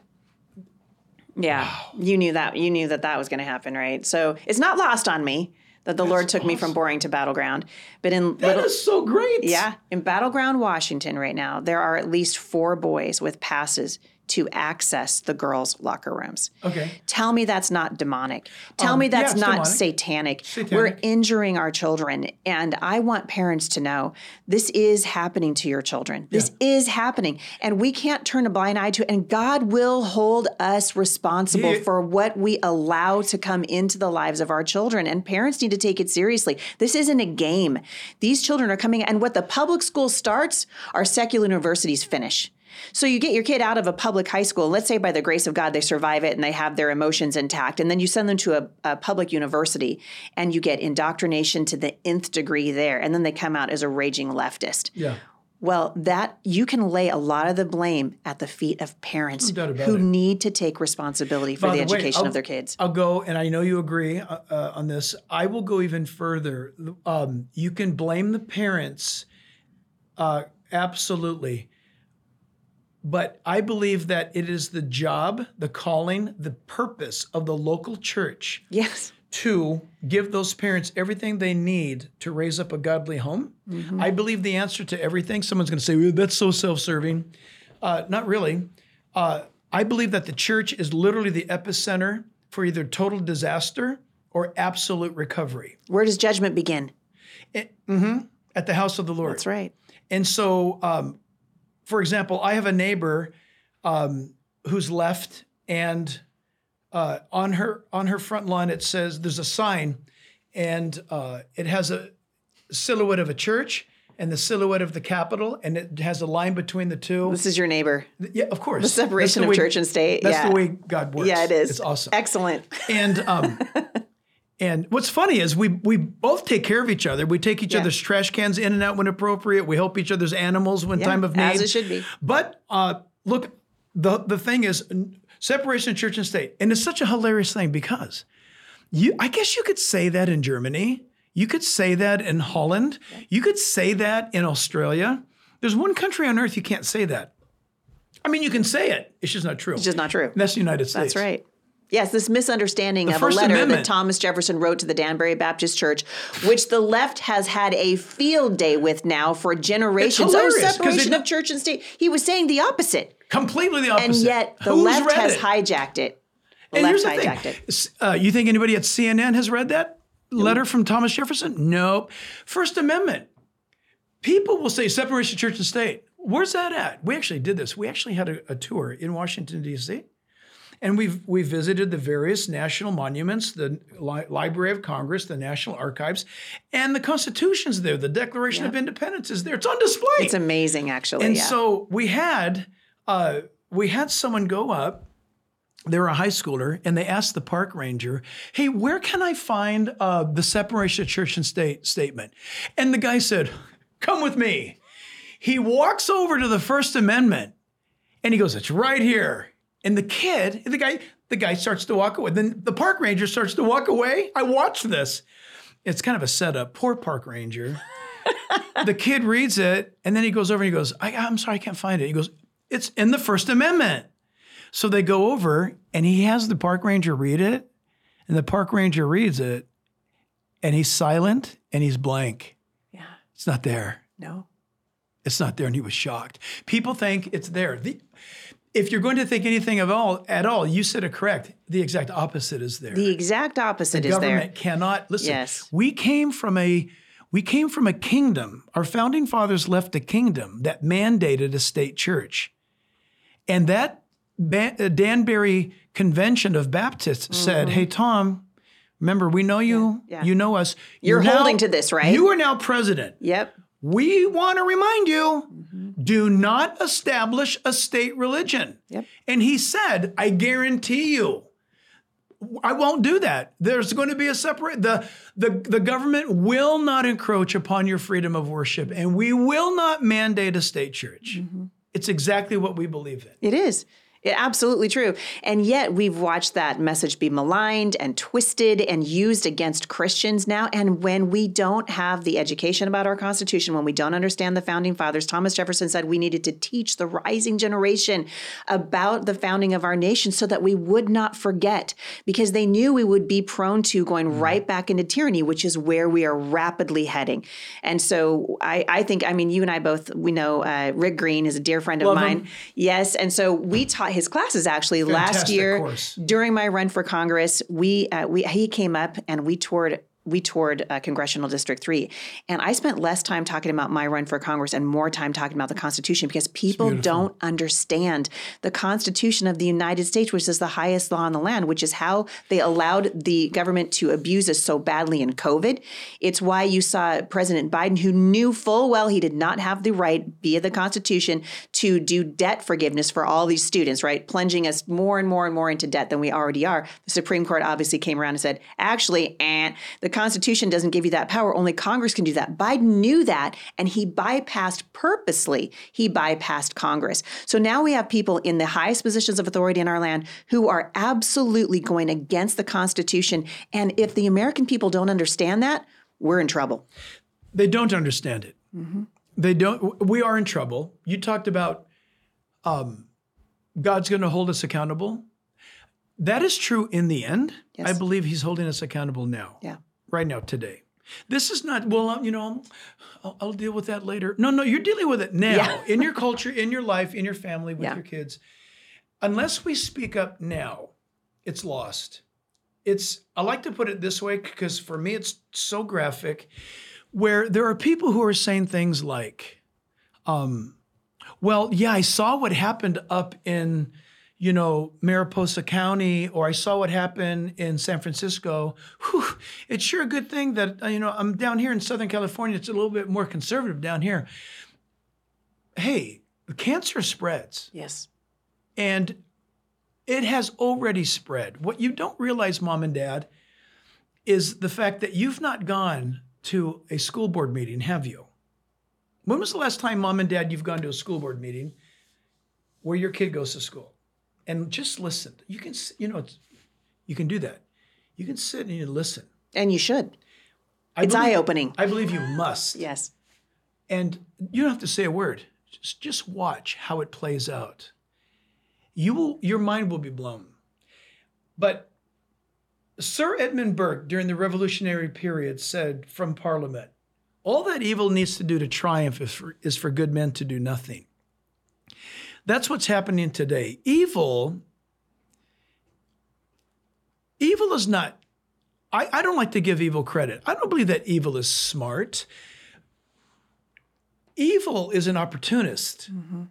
Yeah, you knew that. You knew that that was going to happen, right? So it's not lost on me that the Lord took me from Boring to Battleground. But in That little, is so great. yeah, in Battleground, Washington, right now, there are at least four boys with passes to access the girls' locker rooms. Okay. Tell me that's not demonic. Tell Um, me that's it's not satanic. Satanic. We're injuring our children. And I want parents to know this is happening to your children. This is happening. And we can't turn a blind eye to it. And God will hold us responsible Yeah. for what we allow to come into the lives of our children. And parents need to take it seriously. This isn't a game. These children are coming, and what the public school starts, our secular universities finish. So you get your kid out of a public high school. Let's say by the grace of God they survive it and they have their emotions intact, and then you send them to a, a public university and you get indoctrination to the nth degree there, and then they come out as a raging leftist. Yeah. Well, that you can lay a lot of the blame at the feet of parents who it. need to take responsibility for By the the way, education I'll- of their kids. I'll go, and I know you agree uh, uh, on this. I will go even further. Um, you can blame the parents, uh, absolutely. But I believe that it is the job, the calling, the purpose of the local church Yes. to give those parents everything they need to raise up a godly home. I believe the answer to everything. Someone's going to say, well, that's so self serving. Uh, not really. Uh, I believe that the church is literally the epicenter for either total disaster or absolute recovery Where does judgment begin? at the house of the Lord. That's right. And so, um, for example, I have a neighbor um, who's left, and uh, on her on her front lawn it says there's a sign, and uh, it has a silhouette of a church and the silhouette of the Capitol, and it has a line between the two. This is your neighbor. Yeah, of course. The separation That's of way- church and state. That's yeah. the way God works. Yeah, it is. It's awesome. Excellent. And um, and what's funny is we we both take care of each other. We take each Yeah. other's trash cans in and out when appropriate. We help each other's animals when Yeah, time of need. as it should be. But uh, look, the the thing is separation of church and state, and it's such a hilarious thing because you. I guess you could say that in Germany. You could say that in Holland. You could say that in Australia. There's one country on earth you can't say that. I mean, you can say it. It's just not true. It's just not true. And that's the United States. That's right. Yes, this misunderstanding of First a letter Amendment. that Thomas Jefferson wrote to the Danbury Baptist Church, which the left has had a field day with now for generations. oh, separation of church and state. He was saying the opposite, Completely the opposite. and yet the Who's left has it? hijacked it. The And left here's the thing. hijacked it. Uh, you think anybody at CNN has read that letter from Thomas Jefferson? Nope. First Amendment. People will say separation of church and state. Where's that at? We actually did this. We actually had a, a tour in Washington, D.C. And we've we visited the various national monuments, the Li- Library of Congress, the National Archives, and the Constitution's there. The Declaration of Independence is there. It's on display. It's amazing, actually. And yeah. so we had uh, we had someone go up. They were a high schooler, and they asked the park ranger, "Hey, where can I find uh, the separation of church and state statement?" And the guy said, "Come with me." He walks over to the First Amendment, and he goes, "It's right here." And the kid, the guy, the guy starts to walk away. Then the park ranger starts to walk away. I watched this. It's kind of a setup. Poor park ranger the kid reads it and then he goes over and he goes, I, I'm sorry, I can't find it. He goes, It's in the First Amendment. So they go over and he has the park ranger read it. And the park ranger reads it and he's silent and he's blank. yeah. It's not there. No. It's not there. And he was shocked. People think it's there. The, if you're going to think anything of all at all, you said it correct. The exact opposite is there. The exact opposite is government there. cannot listen. Yes. We came from a we came from a kingdom. Our founding fathers left a kingdom that mandated a state church. And that uh, Danbury Convention of Baptists said, "Hey Tom, remember we know you, Mm-hmm. Yeah, yeah. you know us. You're now- holding to this, right? You are now president. Yep. We want to remind you Mm-hmm. do not establish a state religion. Yep. And he said, I guarantee you, I won't do that. There's going to be a separate the the the government will not encroach upon your freedom of worship and we will not mandate a state church. Mm-hmm. It's exactly what we believe in. It is. It, absolutely true. And yet we've watched that message be maligned and twisted and used against Christians now. And when we don't have the education about our Constitution, when we don't understand the founding fathers, Thomas Jefferson said we needed to teach the rising generation about the founding of our nation so that we would not forget, because they knew we would be prone to going right back into tyranny, which is where we are rapidly heading. And so I, I think, I mean, you and I both, we know uh, Rick Green is a dear friend of Love mine. him. Yes, and so we taught his classes actually last year course. during my run for Congress. We uh, we he came up and we toured. We toured uh, Congressional District 3. And I spent less time talking about my run for Congress and more time talking about the Constitution because people don't understand the Constitution of the United States, which is the highest law in the land, which is how they allowed the government to abuse us so badly in COVID. It's why you saw President Biden, who knew full well he did not have the right via the Constitution to do debt forgiveness for all these students, right? Plunging us more and more and more into debt than we already are. The Supreme Court obviously came around and said, actually, and the Constitution doesn't give you that power. Only Congress can do that. Biden knew that, and he bypassed purposely, he bypassed Congress. So now we have people in the highest positions of authority in our land who are absolutely going against the Constitution. And if the American people don't understand that, we're in trouble. They don't understand it. They don't. We are in trouble. You talked about um, God's going to hold us accountable. That is true in the end. Yes. I believe He's holding us accountable now, Yeah. Right now, today. This is not well. You know, I'll, I'll deal with that later. No, no, you're dealing with it now Yeah. in your culture, in your life, in your family, with Yeah. your kids. Unless we speak up now, it's lost. It's. I like to put it this way because for me, it's so graphic where there are people who are saying things like, um, well, yeah, I saw what happened up in, you know, Mariposa County, or I saw what happened in San Francisco. Whew, it's sure a good thing that, uh, you know, I'm down here in Southern California. It's a little bit more conservative down here. Hey, cancer spreads. Yes. And it has already spread. What you don't realize, mom and dad, is the fact that you've not gone to a school board meeting, have you? When was the last time, mom and dad, you've gone to a school board meeting where your kid goes to school? And just listen. You can, you know, it's, you can do that. You can sit and you listen. And you should. I It's eye-opening. I believe you must. Yes. And you don't have to say a word. Just just watch how it plays out. You will your mind will be blown. But Sir Edmund Burke during the revolutionary period said from Parliament, all that evil needs to do to triumph is for, is for good men to do nothing. That's what's happening today. Evil evil is not I, I don't like to give evil credit. I don't believe that evil is smart evil is an opportunist. Mm-hmm.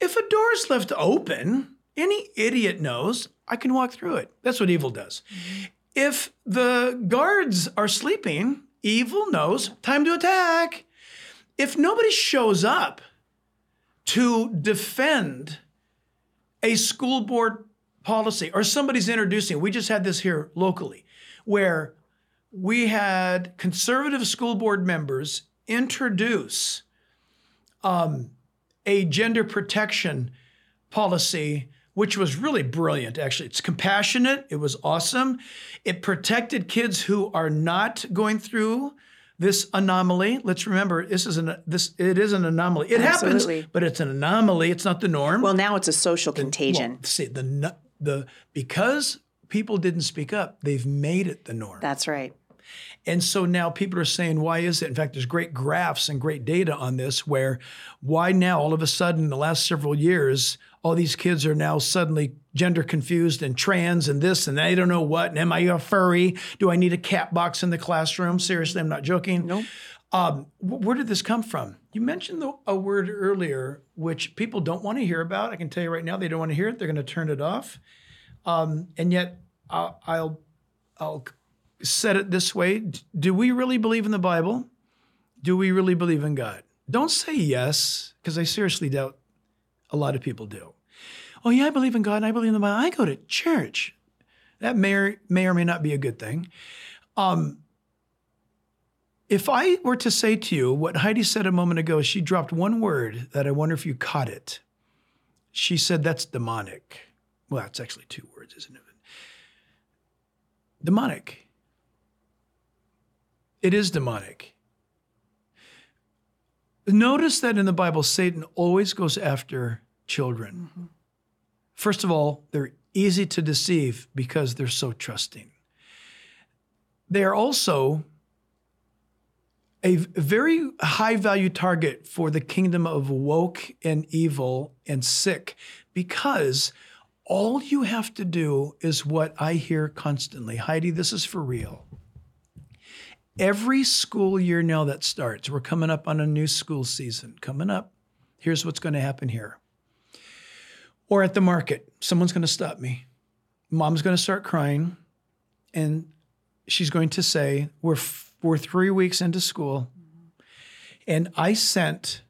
If a door is left open, any idiot knows I can walk through it. That's what evil does. Mm-hmm. If the guards are sleeping, evil knows time to attack. If nobody shows up to defend a school board policy or somebody's introducing, we just had this here locally, where we had conservative school board members introduce um, a gender protection policy, which was really brilliant, actually. It's compassionate, it was awesome. It protected kids who are not going through this anomaly. Let's remember, this is an this it is an anomaly. It Absolutely. happens, but it's an anomaly. It's not the norm. Well, now it's a social contagion. Well, see the the because people didn't speak up, they've made it the norm. That's right. And so now people are saying, why is it? In fact, there's great graphs and great data on this where why now all of a sudden in the last several years, all these kids are now suddenly gender confused and trans and this and they don't know what. And am I a furry? Do I need a cat box in the classroom? Seriously, I'm not joking. Nope. Um, wh- where did this come from? You mentioned the, a word earlier, which people don't want to hear about. I can tell you right now, they don't want to hear it. They're going to turn it off. Um, and yet, I'll, I'll I'll set it this way: Do we really believe in the Bible? Do we really believe in God? Don't say yes, because I seriously doubt a lot of people do. Oh yeah, I believe in God and I believe in the Bible. I go to church. That may or, may or may not be a good thing. Um, if I were to say to you what Heidi said a moment ago, she dropped one word that I wonder if you caught it. She said that's demonic. Well, that's actually two words, isn't it? Demonic. It is demonic. Notice that in the Bible, Satan always goes after children. Mm-hmm. First of all, they're easy to deceive because they're so trusting. They are also a very high value target for the kingdom of woke and evil and sick because all you have to do is what I hear constantly. Heidi, this is for real. Every school year now that starts, we're coming up on a new school season. Coming up, here's what's going to happen here. Or at the market, someone's going to stop me. Mom's going to start crying, and she's going to say, "We're f- we're three weeks into school, and I sent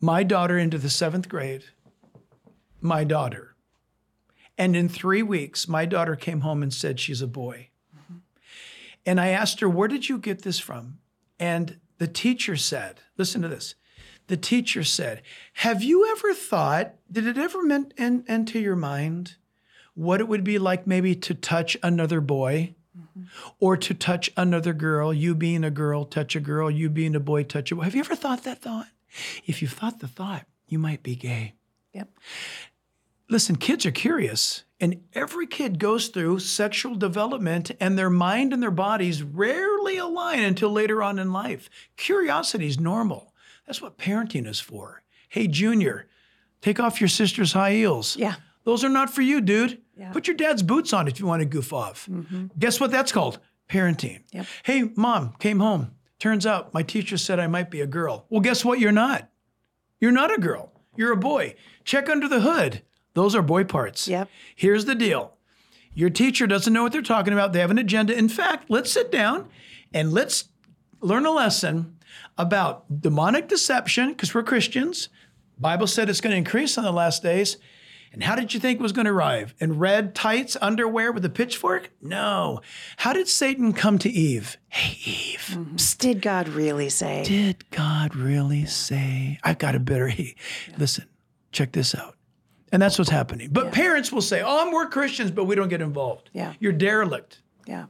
my daughter into the seventh grade. My daughter, and in three weeks, my daughter came home and said she's a boy. And I asked her, Where did you get this from? And the teacher said, Listen to this. The teacher said, Have you ever thought, did it ever meant en- enter your mind what it would be like maybe to touch another boy? Mm-hmm. Or to touch another girl, you being a girl, touch a girl, you being a boy, touch a boy. Have you ever thought that thought? If you've thought the thought, you might be gay. Yep. Listen, kids are curious, and every kid goes through sexual development, and their mind and their bodies rarely align until later on in life. Curiosity is normal. That's what parenting is for. Hey, Junior, take off your sister's high heels. Yeah. Those are not for you, dude. Yeah. Put your dad's boots on if you want to goof off. Mm-hmm. Guess what that's called? Parenting. Yep. Hey, mom, came home. Turns out my teacher said I might be a girl. Well, guess what? You're not. You're not a girl. You're a boy. Check under the hood. Those are boy parts. Yep. Here's the deal your teacher doesn't know what they're talking about. They have an agenda. In fact, let's sit down and let's learn a lesson about demonic deception because we're Christians. Bible said it's going to increase on the last days. And how did you think it was going to arrive? In red tights, underwear with a pitchfork? No. How did Satan come to Eve? Hey, Eve, psst, Did God really say? did God really say, I've got a better, hey, listen, check this out. And that's what's happening. But parents will say, oh, we're Christians, but we don't get involved. Yeah. You're derelict. Yeah.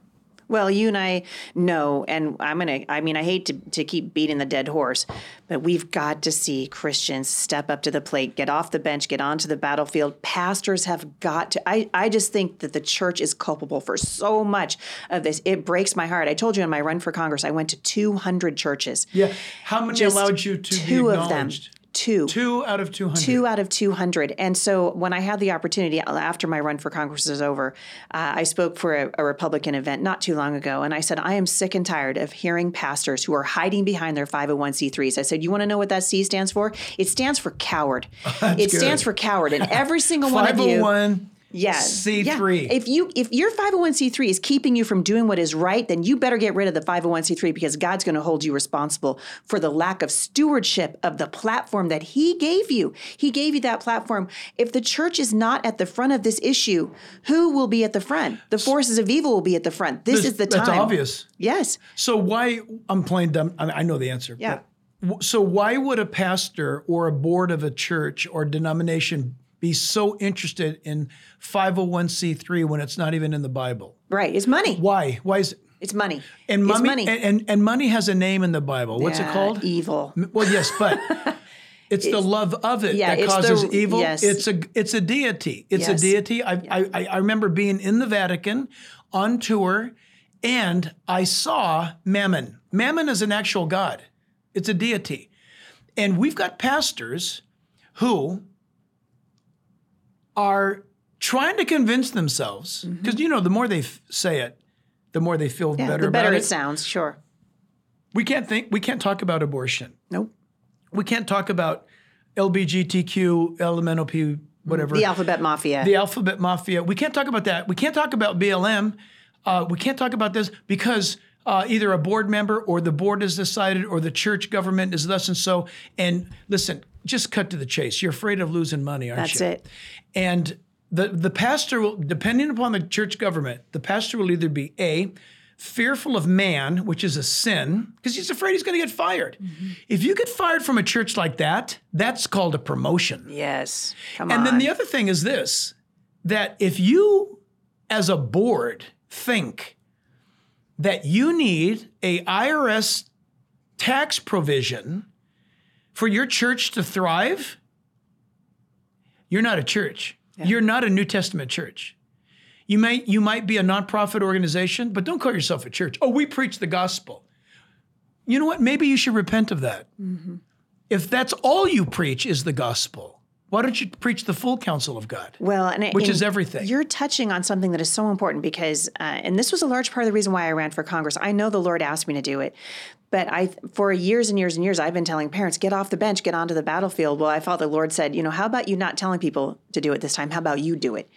Well, you and I know, and I'm going to, I mean, I hate to, to keep beating the dead horse, but we've got to see Christians step up to the plate, get off the bench, get onto the battlefield. Pastors have got to, I, I just think that the church is culpable for so much of this. It breaks my heart. I told you in my run for Congress, I went to 200 churches. Yeah. How many Just allowed you to two be of them. Two. Two out of 200. Two out of 200. And so when I had the opportunity after my run for Congress was over, uh, I spoke for a, a Republican event not too long ago. And I said, I am sick and tired of hearing pastors who are hiding behind their 501c3s. I said, You want to know what that C stands for? It stands for coward. it stands for coward. And every single one of you. 501 Yes. C3. Yeah. If you if your 501c3 is keeping you from doing what is right, then you better get rid of the 501c3 because God's going to hold you responsible for the lack of stewardship of the platform that he gave you. He gave you that platform. If the church is not at the front of this issue, who will be at the front? The forces of evil will be at the front. This This- is the time. That's obvious. Yes. So why I'm playing dumb? I, I know the answer. Yeah. but so why would a pastor or a board of a church or denomination be so interested in 501c3 when it's not even in the Bible? Right. It's money. Why? Why is it? It's money. and it's money, money. And, and and money has a name in the Bible. What's it called? Evil. Well, yes, but it's the love of it Yeah, that it's the- causes evil. yes. It's a it's a deity. It's a deity. I, I I I remember being in the Vatican on tour, and I saw Mammon. Mammon is an actual god. It's a deity, and we've got pastors who are trying to convince themselves because you know the more they f- say it, the more they feel Mm-hmm. Yeah, better the better about it sounds, sure. We can't think. We can't talk about abortion. Nope. We can't talk about LBGTQ, LMNOP, whatever. The alphabet mafia. the alphabet mafia. We can't talk about that. We can't talk about BLM. Uh, we can't talk about this because uh, either a board member or the board has decided or the church government is thus and so. And listen, just cut to the chase. You're afraid of losing money, aren't That's you? That's it. And the the pastor will, depending upon the church government, the pastor will either be a fearful of man, which is a sin, because he's afraid he's going to get fired. Mm-hmm. If you get fired from a church like that, that's called a promotion. yes. Come And on. then the other thing is this that if you, as a board, think that you need a IRS tax provision for your church to thrive, you're not a church. You're not a New Testament church. You might you might be a nonprofit organization, but don't call yourself a church. Oh, we preach the gospel. You know what? Maybe you should repent of that. Mm-hmm. If that's all you preach is the gospel, why don't you preach the full counsel of God? Well, and Which and is everything. You're touching on something that is so important because, uh, and this was a large part of the reason why I ran for Congress. I know the Lord asked me to do it, but I, for years and years and years, I've been telling parents, get off the bench, get onto the battlefield. Well, I felt the Lord said, you know, how about you not telling people to do it this time? How about you do it?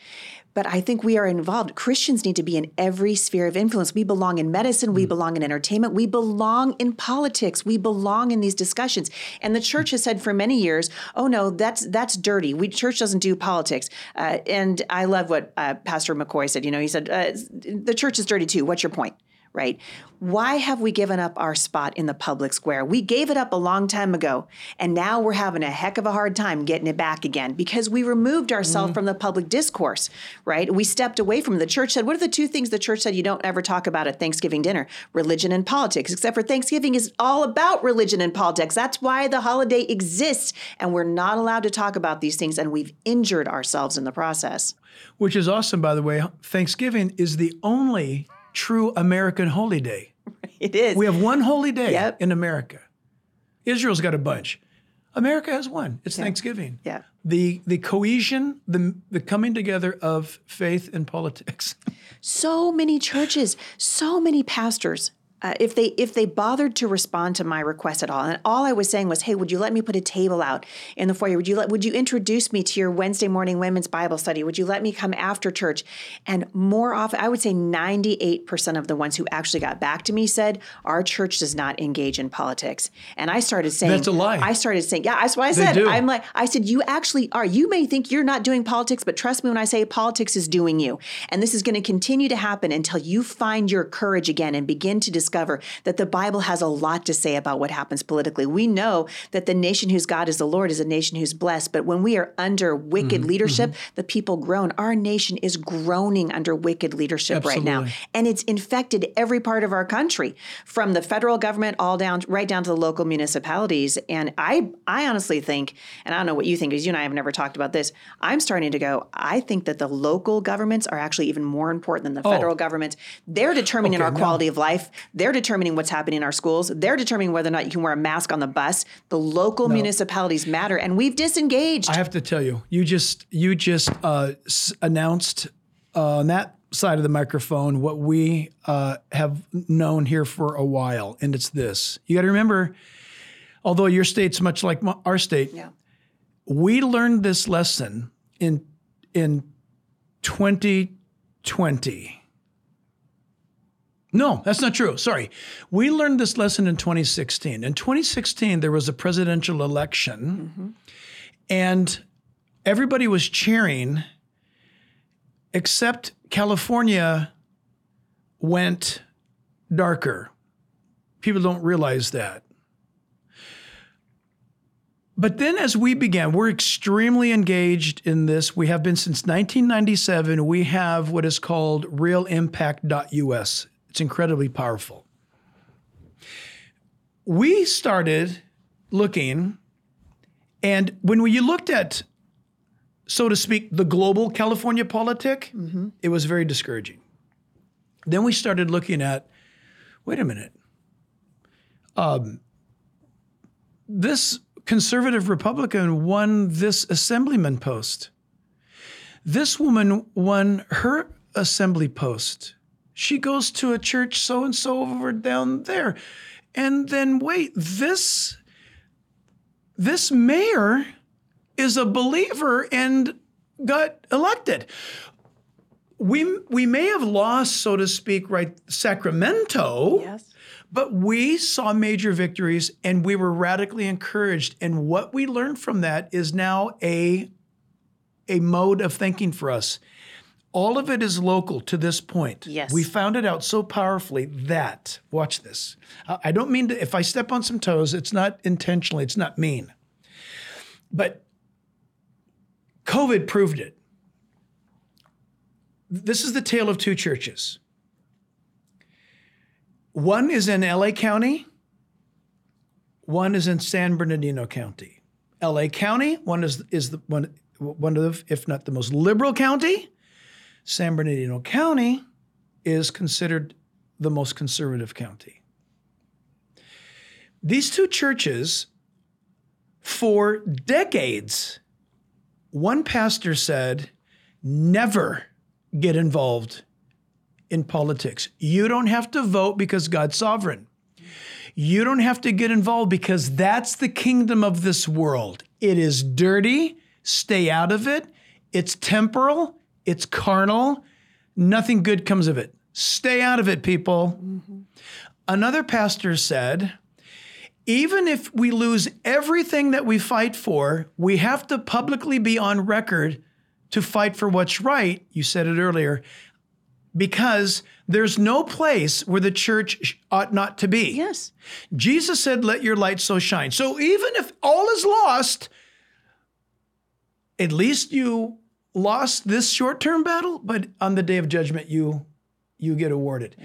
But I think we are involved. Christians need to be in every sphere of influence. We belong in medicine. We belong in entertainment. We belong in politics. We belong in these discussions. And the church has said for many years, "Oh no, that's that's dirty. We church doesn't do politics." Uh, and I love what uh, Pastor McCoy said. You know, he said uh, the church is dirty too. What's your point? Right? Why have we given up our spot in the public square? We gave it up a long time ago, and now we're having a heck of a hard time getting it back again because we removed ourselves mm. from the public discourse, right? We stepped away from the church said, what are the two things the church said you don't ever talk about at Thanksgiving dinner? Religion and politics, except for Thanksgiving is all about religion and politics. That's why the holiday exists, and we're not allowed to talk about these things, and we've injured ourselves in the process. Which is awesome, by the way. Thanksgiving is the only true American holy day. It is. We have one holy day Yep. in America. Israel's got a bunch. America has one. It's Thanksgiving. Yeah. The the cohesion, the the coming together of faith and politics. so many churches, so many pastors. Uh, if they if they bothered to respond to my request at all, and all I was saying was, "Hey, would you let me put a table out in the foyer? Would you let Would you introduce me to your Wednesday morning women's Bible study? Would you let me come after church?" And more often, I would say ninety eight percent of the ones who actually got back to me said, "Our church does not engage in politics." And I started saying, That's a lie. I started saying, "Yeah, that's what I said." do. I'm like, I said, "You actually are. You may think you're not doing politics, but trust me when I say politics is doing you. And this is going to continue to happen until you find your courage again and begin to discover that the Bible has a lot to say about what happens politically. We know that the nation whose God is the Lord is a nation who's blessed, but when we are under wicked Mm-hmm, leadership, the people groan. Our nation is groaning under wicked leadership right now. And it's infected every part of our country, from the federal government all down right down to the local municipalities. And I I honestly think, and I don't know what you think, because you and I have never talked about this. I'm starting to go, I think that the local governments are actually even more important than the federal government. They're determining Okay, our no. quality of life. They're determining what's happening in our schools. They're determining whether or not you can wear a mask on the bus. The local municipalities matter, and we've disengaged. I have to tell you, you just you just uh, s- announced uh, on that side of the microphone what we uh, have known here for a while, and it's this: you got to remember, although your state's much like my, our state, yeah. we learned this lesson in in 2020. No, that's not true. Sorry. We learned this lesson in 2016. In 2016, there was a presidential election, and everybody was cheering, except California went darker. People don't realize that. But then, as we began, we're extremely engaged in this. We have been since 1997. We have what is called realimpact.us. It's incredibly powerful. We started looking, and when we looked at, so to speak, the global California politic, it was very discouraging. Then we started looking at, wait a minute, um, this conservative Republican won this assemblyman post. This woman won her assembly post. She goes to a church so and so over down there. And then wait, this this mayor is a believer and got elected. We we may have lost, so to speak, right Sacramento. Yes. But we saw major victories and we were radically encouraged. And what we learned from that is now a, a mode of thinking for us. All of it is local to this point. Yes. We found it out so powerfully that, watch this. I I don't mean to, if I step on some toes, it's not intentionally, it's not mean. But COVID proved it. This is the tale of two churches. One is in LA County, one is in San Bernardino County. LA County, one is is the one one of the, if not the most liberal county. San Bernardino County is considered the most conservative county. These two churches, for decades, one pastor said, never get involved in politics. You don't have to vote because God's sovereign. You don't have to get involved because that's the kingdom of this world. It is dirty. Stay out of it. It's temporal. It's carnal. Nothing good comes of it. Stay out of it, people. Mm-hmm. Another pastor said, even if we lose everything that we fight for, we have to publicly be on record to fight for what's right. You said it earlier because there's no place where the church ought not to be. Yes. Jesus said, Let your light so shine. So even if all is lost, at least you lost this short term battle, but on the day of judgment, you, you get awarded.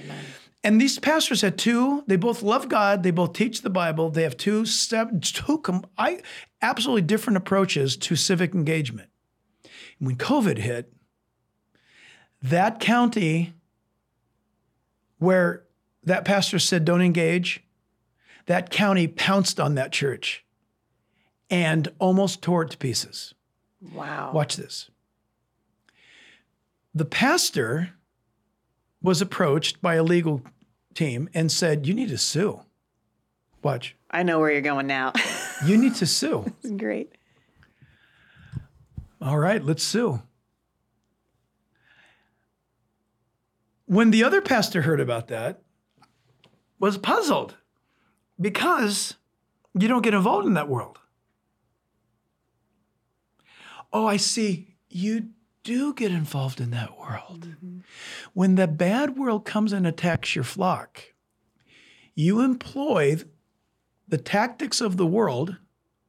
And these pastors had two, they both love God, they both teach the Bible, they have two, step, two com- I, absolutely different approaches to civic engagement. When COVID hit, that county where that pastor said, don't engage, that county pounced on that church and almost tore it to pieces. Wow. Watch this. The pastor was approached by a legal team and said, You need to sue. Watch. I know where you're going now. You need to sue. Great. All right, let's sue. When the other pastor heard about that, was puzzled because you don't get involved in that world. Oh, I see. You do get involved in that world. Mm-hmm. When the bad world comes and attacks your flock, you employ the tactics of the world,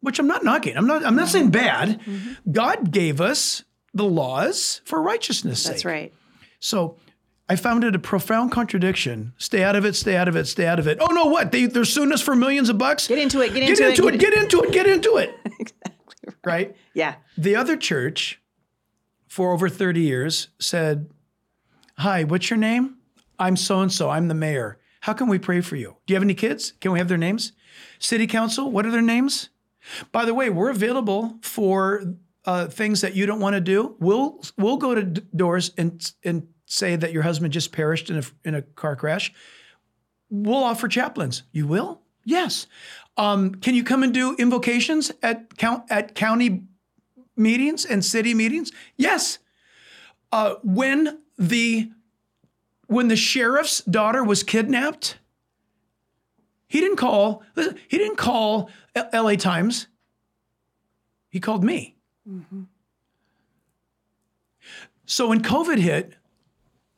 which I'm not knocking. I'm not I'm not saying bad. Mm-hmm. God gave us the laws for righteousness sake. That's right. So I found it a profound contradiction. Stay out of it, stay out of it, stay out of it. Oh no, what? They, they're suing us for millions of bucks? Get into it. Get Get into, into it. it, get into it, get into it. exactly. Right? Yeah. The other church, for over 30 years, said, Hi, what's your name? I'm so and so. I'm the mayor. How can we pray for you? Do you have any kids? Can we have their names? City council, what are their names? By the way, we're available for uh, things that you don't want to do. We'll we'll go to d- doors and and say that your husband just perished in a in a car crash. We'll offer chaplains. You will? Yes. Um, can you come and do invocations at count at county meetings and city meetings? Yes. Uh, when the when the sheriff's daughter was kidnapped, he didn't call. He didn't call L.A. Times. He called me. So when COVID hit,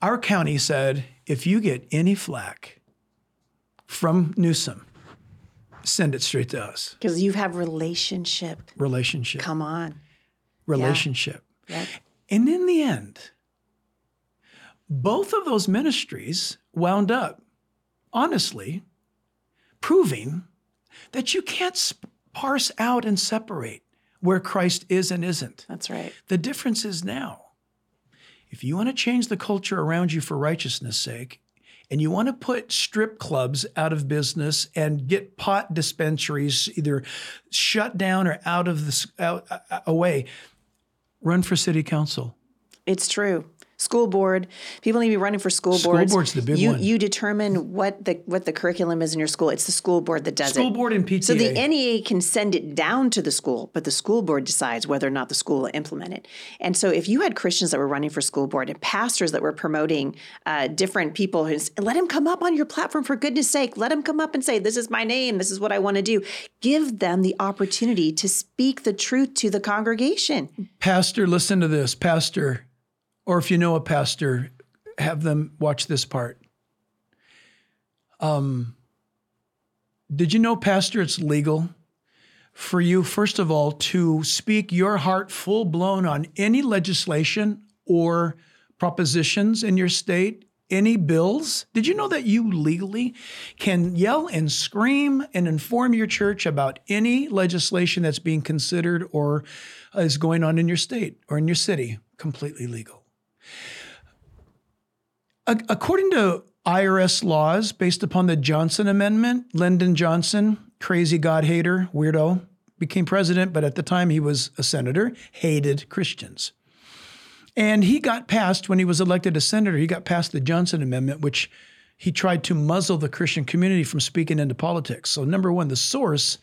our county said, if you get any flack from Newsom, send it straight to us. Because you have relationship. Relationship. Come on. Relationship. Yep. And in the end, both of those ministries wound up, honestly, proving that you can't sp- parse out and separate where Christ is and isn't. That's right. The difference is now, if you want to change the culture around you for righteousness' sake, and you want to put strip clubs out of business and get pot dispensaries either shut down or out of the out, uh, away, run for city council. It's true. School board. People need to be running for school, School boards. board's the big you, one. You determine what the what the curriculum is in your school. It's the school board that does it. School board and PTA. So the NEA can send it down to the school, but the school board decides whether or not the school will implement it. And so if you had Christians that were running for school board and pastors that were promoting uh, different people, who let him come up on your platform for goodness sake. Let him come up and say, "This is my name. This is what I want to do." Give them the opportunity to speak the truth to the congregation. Pastor, listen to this. Pastor, or if you know a pastor, have them watch this part. Um, did you know, Pastor, it's legal for you, first of all, to speak your heart full blown on any legislation or propositions in your state, any bills? Did you know that you legally can yell and scream and inform your church about any legislation that's being considered or is going on in your state or in your city? Completely legal. A- According to IRS laws based upon the Johnson Amendment, Lyndon Johnson, crazy God hater, weirdo, became president, but at the time he was a senator, hated Christians. And he got passed, when he was elected a senator, he got passed the Johnson Amendment, which he tried to muzzle the Christian community from speaking into politics. So, number one, the source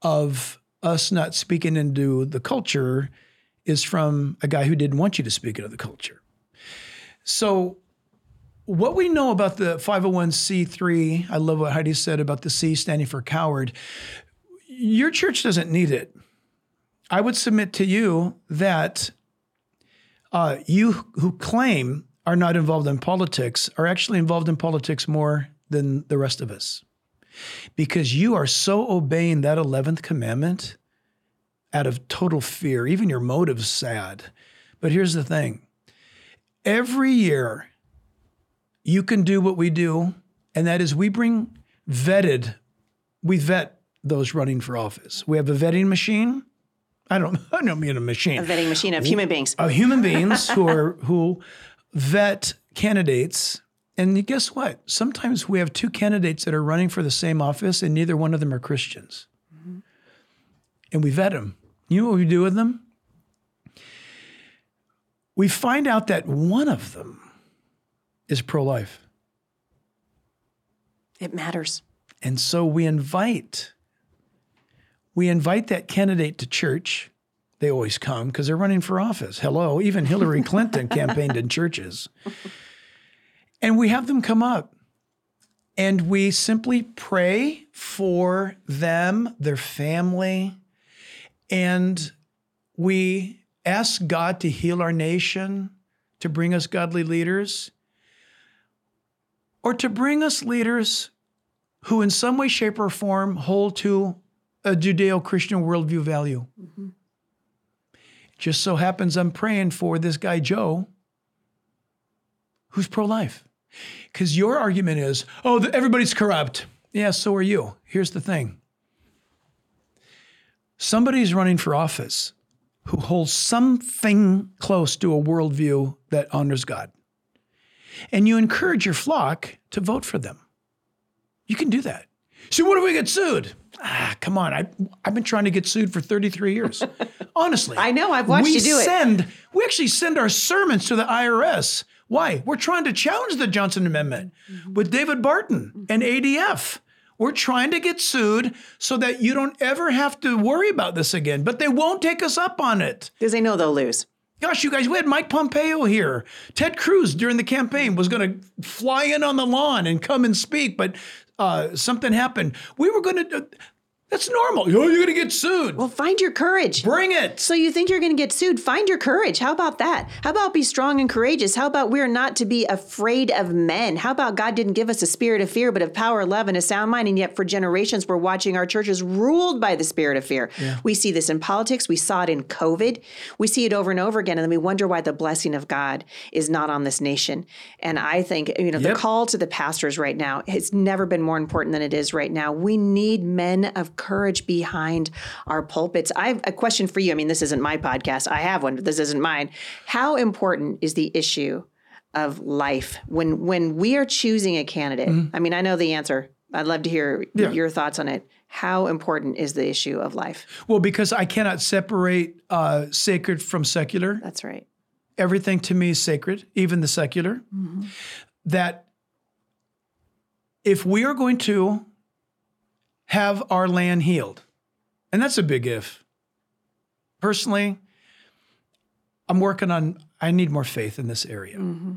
of us not speaking into the culture is from a guy who didn't want you to speak into the culture. So, what we know about the 501c3, I love what Heidi said about the C standing for coward. Your church doesn't need it. I would submit to you that uh, you who claim are not involved in politics are actually involved in politics more than the rest of us because you are so obeying that 11th commandment out of total fear. Even your motive's sad. But here's the thing every year, you can do what we do, and that is we bring vetted, we vet those running for office. We have a vetting machine. I don't, I don't mean a machine A vetting machine of human beings. of human beings who are who vet candidates. And guess what? Sometimes we have two candidates that are running for the same office, and neither one of them are Christians. And we vet them. You know what we do with them? We find out that one of them is pro life. It matters. And so we invite we invite that candidate to church. They always come because they're running for office. Hello, even Hillary Clinton campaigned in churches. And we have them come up and we simply pray for them, their family, and we ask God to heal our nation, to bring us godly leaders, or to bring us leaders who, in some way, shape, or form, hold to a Judeo Christian worldview value. Just so happens I'm praying for this guy, Joe, who's pro life. Because your argument is, oh, everybody's corrupt. Yeah, so are you. Here's the thing somebody's running for office who holds something close to a worldview that honors God. And you encourage your flock to vote for them. You can do that. So, what if we get sued? Ah, come on. I, I've been trying to get sued for 33 years. Honestly. I know, I've watched you do it. Send, we actually send our sermons to the IRS. Why? We're trying to challenge the Johnson Amendment Mm-hmm. with David Barton and ADF. We're trying to get sued so that you don't ever have to worry about this again, but they won't take us up on it. Because they know they'll lose. Gosh, you guys, we had Mike Pompeo here. Ted Cruz during the campaign was going to fly in on the lawn and come and speak, but uh, something happened. We were going to. That's normal. Oh, you're going to get sued. Well, find your courage. Bring it. So you think you're going to get sued? Find your courage. How about that? How about be strong and courageous? How about we're not to be afraid of men? How about God didn't give us a spirit of fear, but of power, love, and a sound mind? And yet, for generations, we're watching our churches ruled by the spirit of fear. We see this in politics. We saw it in COVID. We see it over and over again, and then we wonder why the blessing of God is not on this nation. And I think you know Yep. the call to the pastors right now has never been more important than it is right now. We need men of courage behind our pulpits. I have a question for you. I mean, this isn't my podcast. I have one, but this isn't mine. How important is the issue of life when when we are choosing a candidate? I mean, I know the answer. I'd love to hear Mm-hmm. Yeah. your thoughts on it. How important is the issue of life? Well, because I cannot separate uh, sacred from secular. That's right. everything to me is sacred, even the secular. That if we are going to have our land healed, and that's a big if. Personally, I'm working on, I need more faith in this area. Mm-hmm.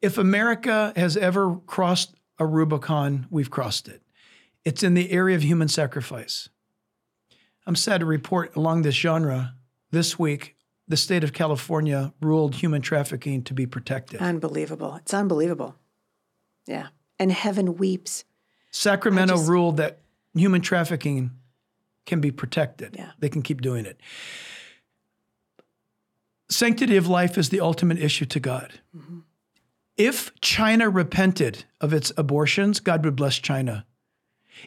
If America has ever crossed a Rubicon, we've crossed it. It's in the area of human sacrifice. I'm sad to report along this genre this week, the state of California ruled human trafficking to be protected. Unbelievable. It's unbelievable. Yeah. And heaven weeps. Sacramento just- ruled that human trafficking can be protected. Yeah. They can keep doing it. Sanctity of life is the ultimate issue to God. Mm-hmm. If China repented of its abortions, God would bless China.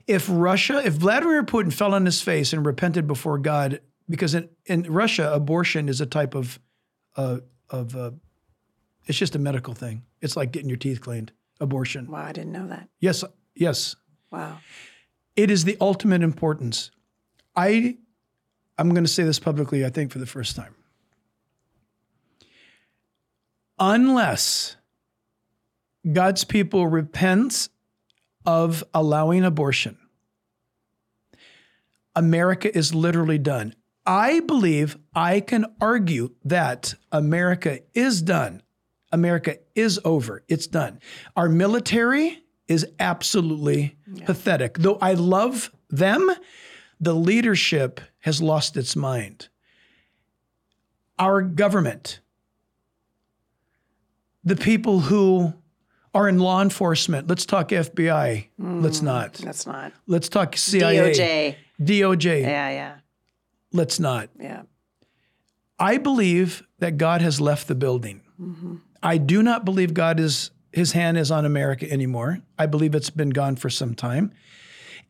If Russia, if Vladimir Putin fell on his face and repented before God, because in, in Russia, abortion is a type of, uh, of uh, it's just a medical thing. It's like getting your teeth cleaned. Abortion. Wow, I didn't know that. Yes, yes. Wow. It is the ultimate importance. I I'm going to say this publicly I think for the first time. Unless God's people repent of allowing abortion, America is literally done. I believe I can argue that America is done. America is over. It's done. Our military is absolutely pathetic. Though I love them, the leadership has lost its mind. Our government, the people who are in law enforcement, let's talk FBI. Mm, let's not. Let's not. Let's talk CIA. DOJ. DOJ. Yeah, yeah, Let's not. yeah. I believe that God has left the building. Mm-hmm. I do not believe God is his hand is on America anymore. I believe it's been gone for some time.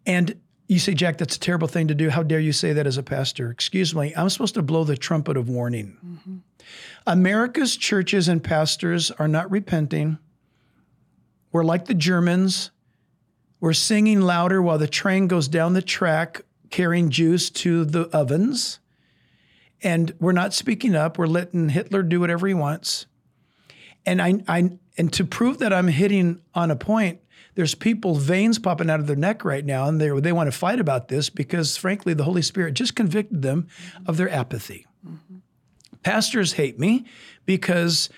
And you say, Jack, that's a terrible thing to do. How dare you say that as a pastor? Excuse me, I'm supposed to blow the trumpet of warning. Mm-hmm. America's churches and pastors are not repenting. We're like the Germans. We're singing louder while the train goes down the track carrying Jews to the ovens and we're not speaking up. We're letting Hitler do whatever he wants. And I, I, and to prove that I'm hitting on a point, there's people veins popping out of their neck right now, and they they want to fight about this because, frankly, the Holy Spirit just convicted them of their apathy. Pastors hate me because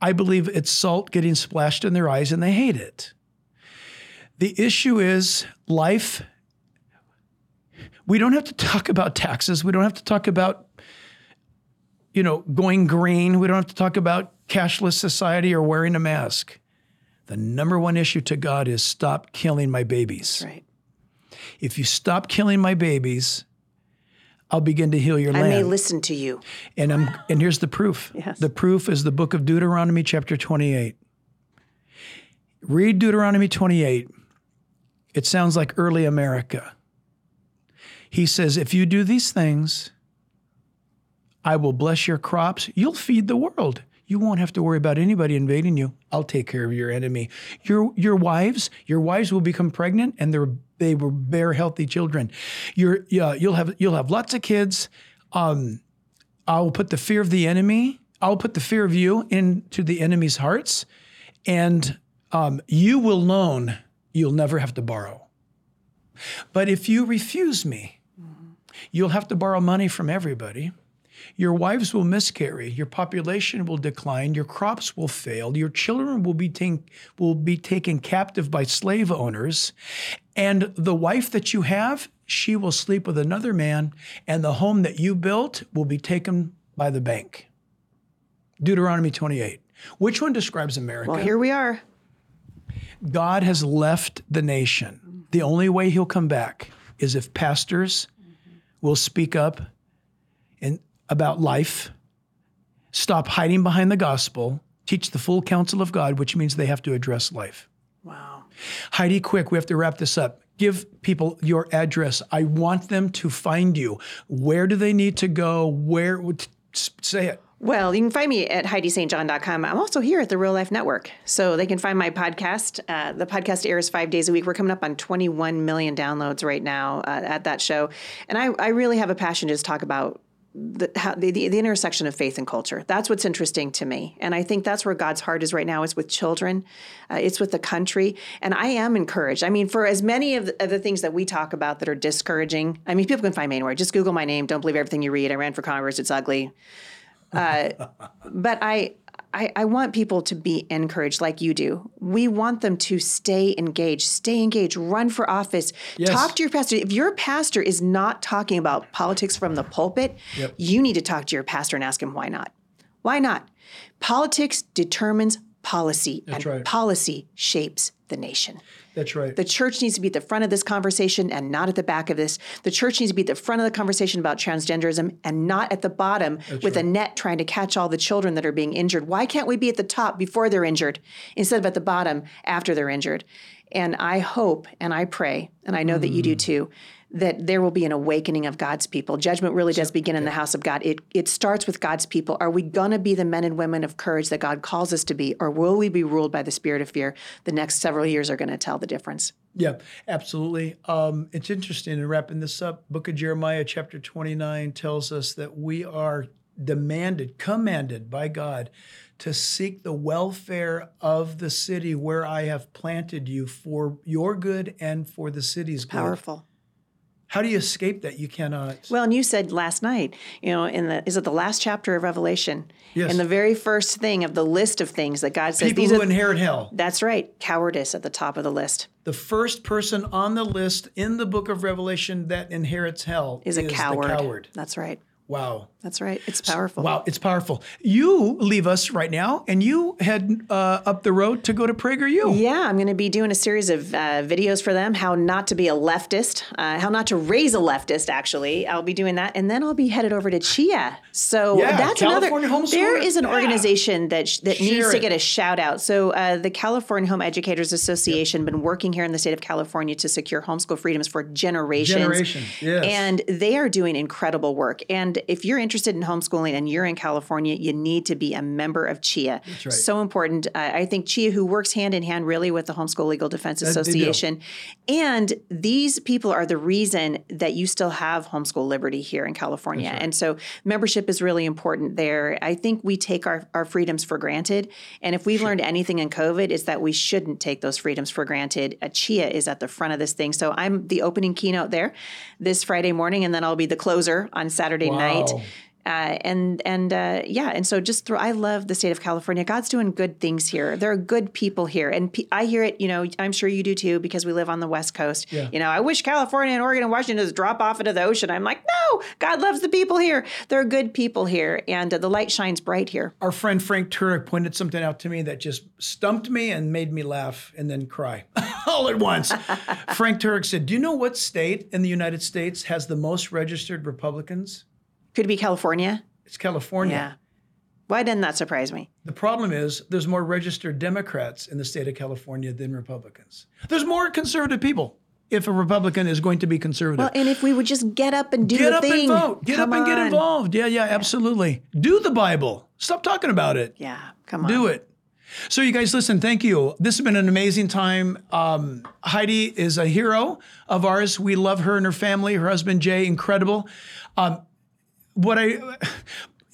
I believe it's salt getting splashed in their eyes, and they hate it. The issue is life. We don't have to talk about taxes. We don't have to talk about you know, going green. We don't have to talk about cashless society or wearing a mask. The number one issue to God is stop killing my babies. Right. If you stop killing my babies, I'll begin to heal your I may listen to you. and I'm and here's the proof. Yes. The proof is the book of Deuteronomy chapter 28. Read Deuteronomy 28. It sounds like early America. He says, if you do these things, I will bless your crops. You'll feed the world. You won't have to worry about anybody invading you. I'll take care of your enemy. Your your wives, your wives will become pregnant and they will bear healthy children. You're yeah, you'll have you'll have lots of kids. Um, I will put the fear of the enemy. I'll put the fear of you into the enemy's hearts, and um, you will loan. You'll never have to borrow. But if you refuse me, you'll have to borrow money from everybody. Your wives will miscarry. Your population will decline. Your crops will fail. Your children will be, take, will be taken captive by slave owners. And the wife that you have, she will sleep with another man. And the home that you built will be taken by the bank. Deuteronomy 28. Which one describes America? Well, here we are. God has left the nation. The only way he'll come back is if pastors will speak up and about life, stop hiding behind the gospel, teach the full counsel of God, which means they have to address life. Wow. Heidi, quick, we have to wrap this up. Give people your address. I want them to find you. Where do they need to go? Where would say it? Well, you can find me at HeidiSt.John.com. I'm also here at the Real Life Network. So they can find my podcast. Uh, the podcast airs five days a week. We're coming up on 21 million downloads right now uh, at that show. And I, I really have a passion to just talk about the, the the intersection of faith and culture. That's what's interesting to me, and I think that's where God's heart is right now. Is with children, uh, it's with the country, and I am encouraged. I mean, for as many of the, of the things that we talk about that are discouraging, I mean, people can find me anywhere. Just Google my name. Don't believe everything you read. I ran for Congress. It's ugly. Uh, but I, I, I want people to be encouraged like you do. We want them to stay engaged, stay engaged, run for office, Yes. talk to your pastor. If your pastor is not talking about politics from the pulpit, Yep. you need to talk to your pastor and ask him why not. Why not? Politics determines policy, and right. policy shapes the nation. That's right. The church needs to be at the front of this conversation and not at the back of this. The church needs to be at the front of the conversation about transgenderism and not at the bottom with a net trying to catch all the children that are being injured. Why can't we be at the top before they're injured instead of at the bottom after they're injured? And I hope and I pray, and I know that you do mm. too, that there will be an awakening of God's people. Judgment really does begin in the house of God. It it starts with God's people. Are we going to be the men and women of courage that God calls us to be, or will we be ruled by the spirit of fear? The next several years are going to tell the difference. Yeah, absolutely. Um, it's interesting. in wrapping this up, Book of Jeremiah, chapter 29, tells us that we are demanded, commanded by God to seek the welfare of the city where I have planted you for your good and for the city's good. Powerful. How do you escape that? You cannot. Well, and you said last night, you know, in the is it the last chapter of Revelation? Yes. In the very first thing of the list of things that God says People these who are inherit hell. that's right, cowardice at the top of the list The first person on the list in the book of Revelation that inherits hell is a the coward. coward. That's right. Wow. That's right. It's powerful. Wow, it's powerful. You leave us right now, and you head uh, up the road to go to PragerU. Yeah, I'm going to be doing a series of uh, videos for them, how not to be a leftist, uh, how not to raise a leftist, actually. I'll be doing that. And then I'll be headed over to CHEA. So Yeah, that's California another. There is an Yeah. organization that, sh- that Share needs to it. get a shout out. So uh, the California Home Educators Association been working here in the state of California to secure homeschool freedoms for generations. Generation, yes. And they are doing incredible work. And if you're interested in homeschooling and you're in California, you need to be a member of CHEA. right. So important. Uh, I think CHEA, who works hand in hand really with the Homeschool Legal Defense. Association, and these people are the reason that you still have homeschool liberty here in California. And so membership is really important there. I think we take our, our freedoms for granted. And if we've learned anything in COVID, it's that we shouldn't take those freedoms for granted. Uh, CHEA is at the front of this thing. So I'm the opening keynote there this Friday morning, and then I'll be the closer on Saturday night. Uh, and and uh, yeah, and so just through, I love the state of California. God's doing good things here. There are good people here, and pe- I hear it. You know, I'm sure you do too, because we live on the West Coast. Yeah. You know, I wish California and Oregon and Washington just drop off into the ocean. I'm like, no, God loves the people here. There are good people here, and uh, the light shines bright here. Our friend Frank Turek pointed something out to me that just stumped me and made me laugh and then cry all at once. Frank Turek said, Do you know what state in the United States has the most registered Republicans? Could it be California? It's California. Yeah. Why didn't that surprise me? The problem is there's more registered Democrats in the state of California than Republicans. There's more conservative people if a Republican is going to be conservative. Well, and if we would just get up and do get up thing, and vote. Get Come up and get on. involved. Yeah, yeah, absolutely. Do the Bible. Stop talking about it. Yeah, come on. Do it. So, you guys, listen, thank you. This has been an amazing time. Um, Heidi is a hero of ours. We love her and her family. Her husband, Jay, incredible. Um, what I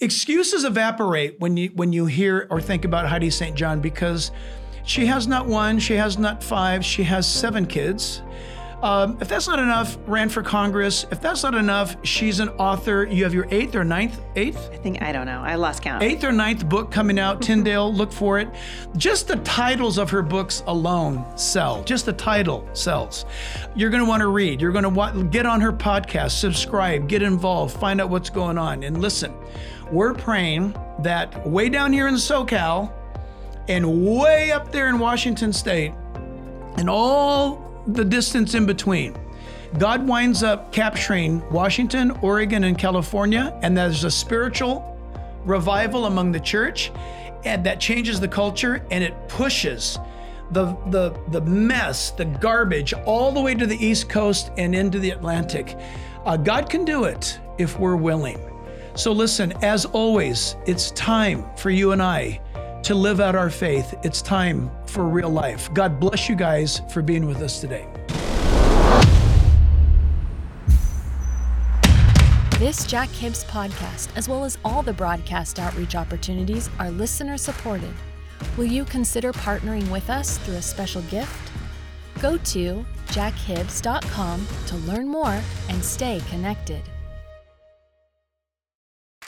excuses evaporate when you when you hear or think about Heidi St. John because she has not one, she has not five, she has seven kids. Um, if that's not enough, ran for Congress. If that's not enough, she's an author. You have your eighth or ninth, eighth, I think I don't know. I lost count. eighth or ninth book coming out. Tyndale, look for it. Just the titles of her books alone sell. Just the title sells. You're going to want to read. You're going to want get on her podcast, subscribe, get involved, find out what's going on, and listen. We're praying that way down here in SoCal and way up there in Washington State and all the distance in between. God winds up capturing Washington, Oregon, and California, and there's a spiritual revival among the church, and that changes the culture and it pushes the the the mess, the garbage, all the way to the East Coast and into the Atlantic. Uh, God can do it if we're willing. So listen, as always, it's time for you and I to live out our faith. It's time for real life. God bless you guys for being with us today. This Jack Hibbs podcast, as well as all the broadcast outreach opportunities, are listener supported. Will you consider partnering with us through a special gift? Go to jackhibbs.com to learn more and stay connected.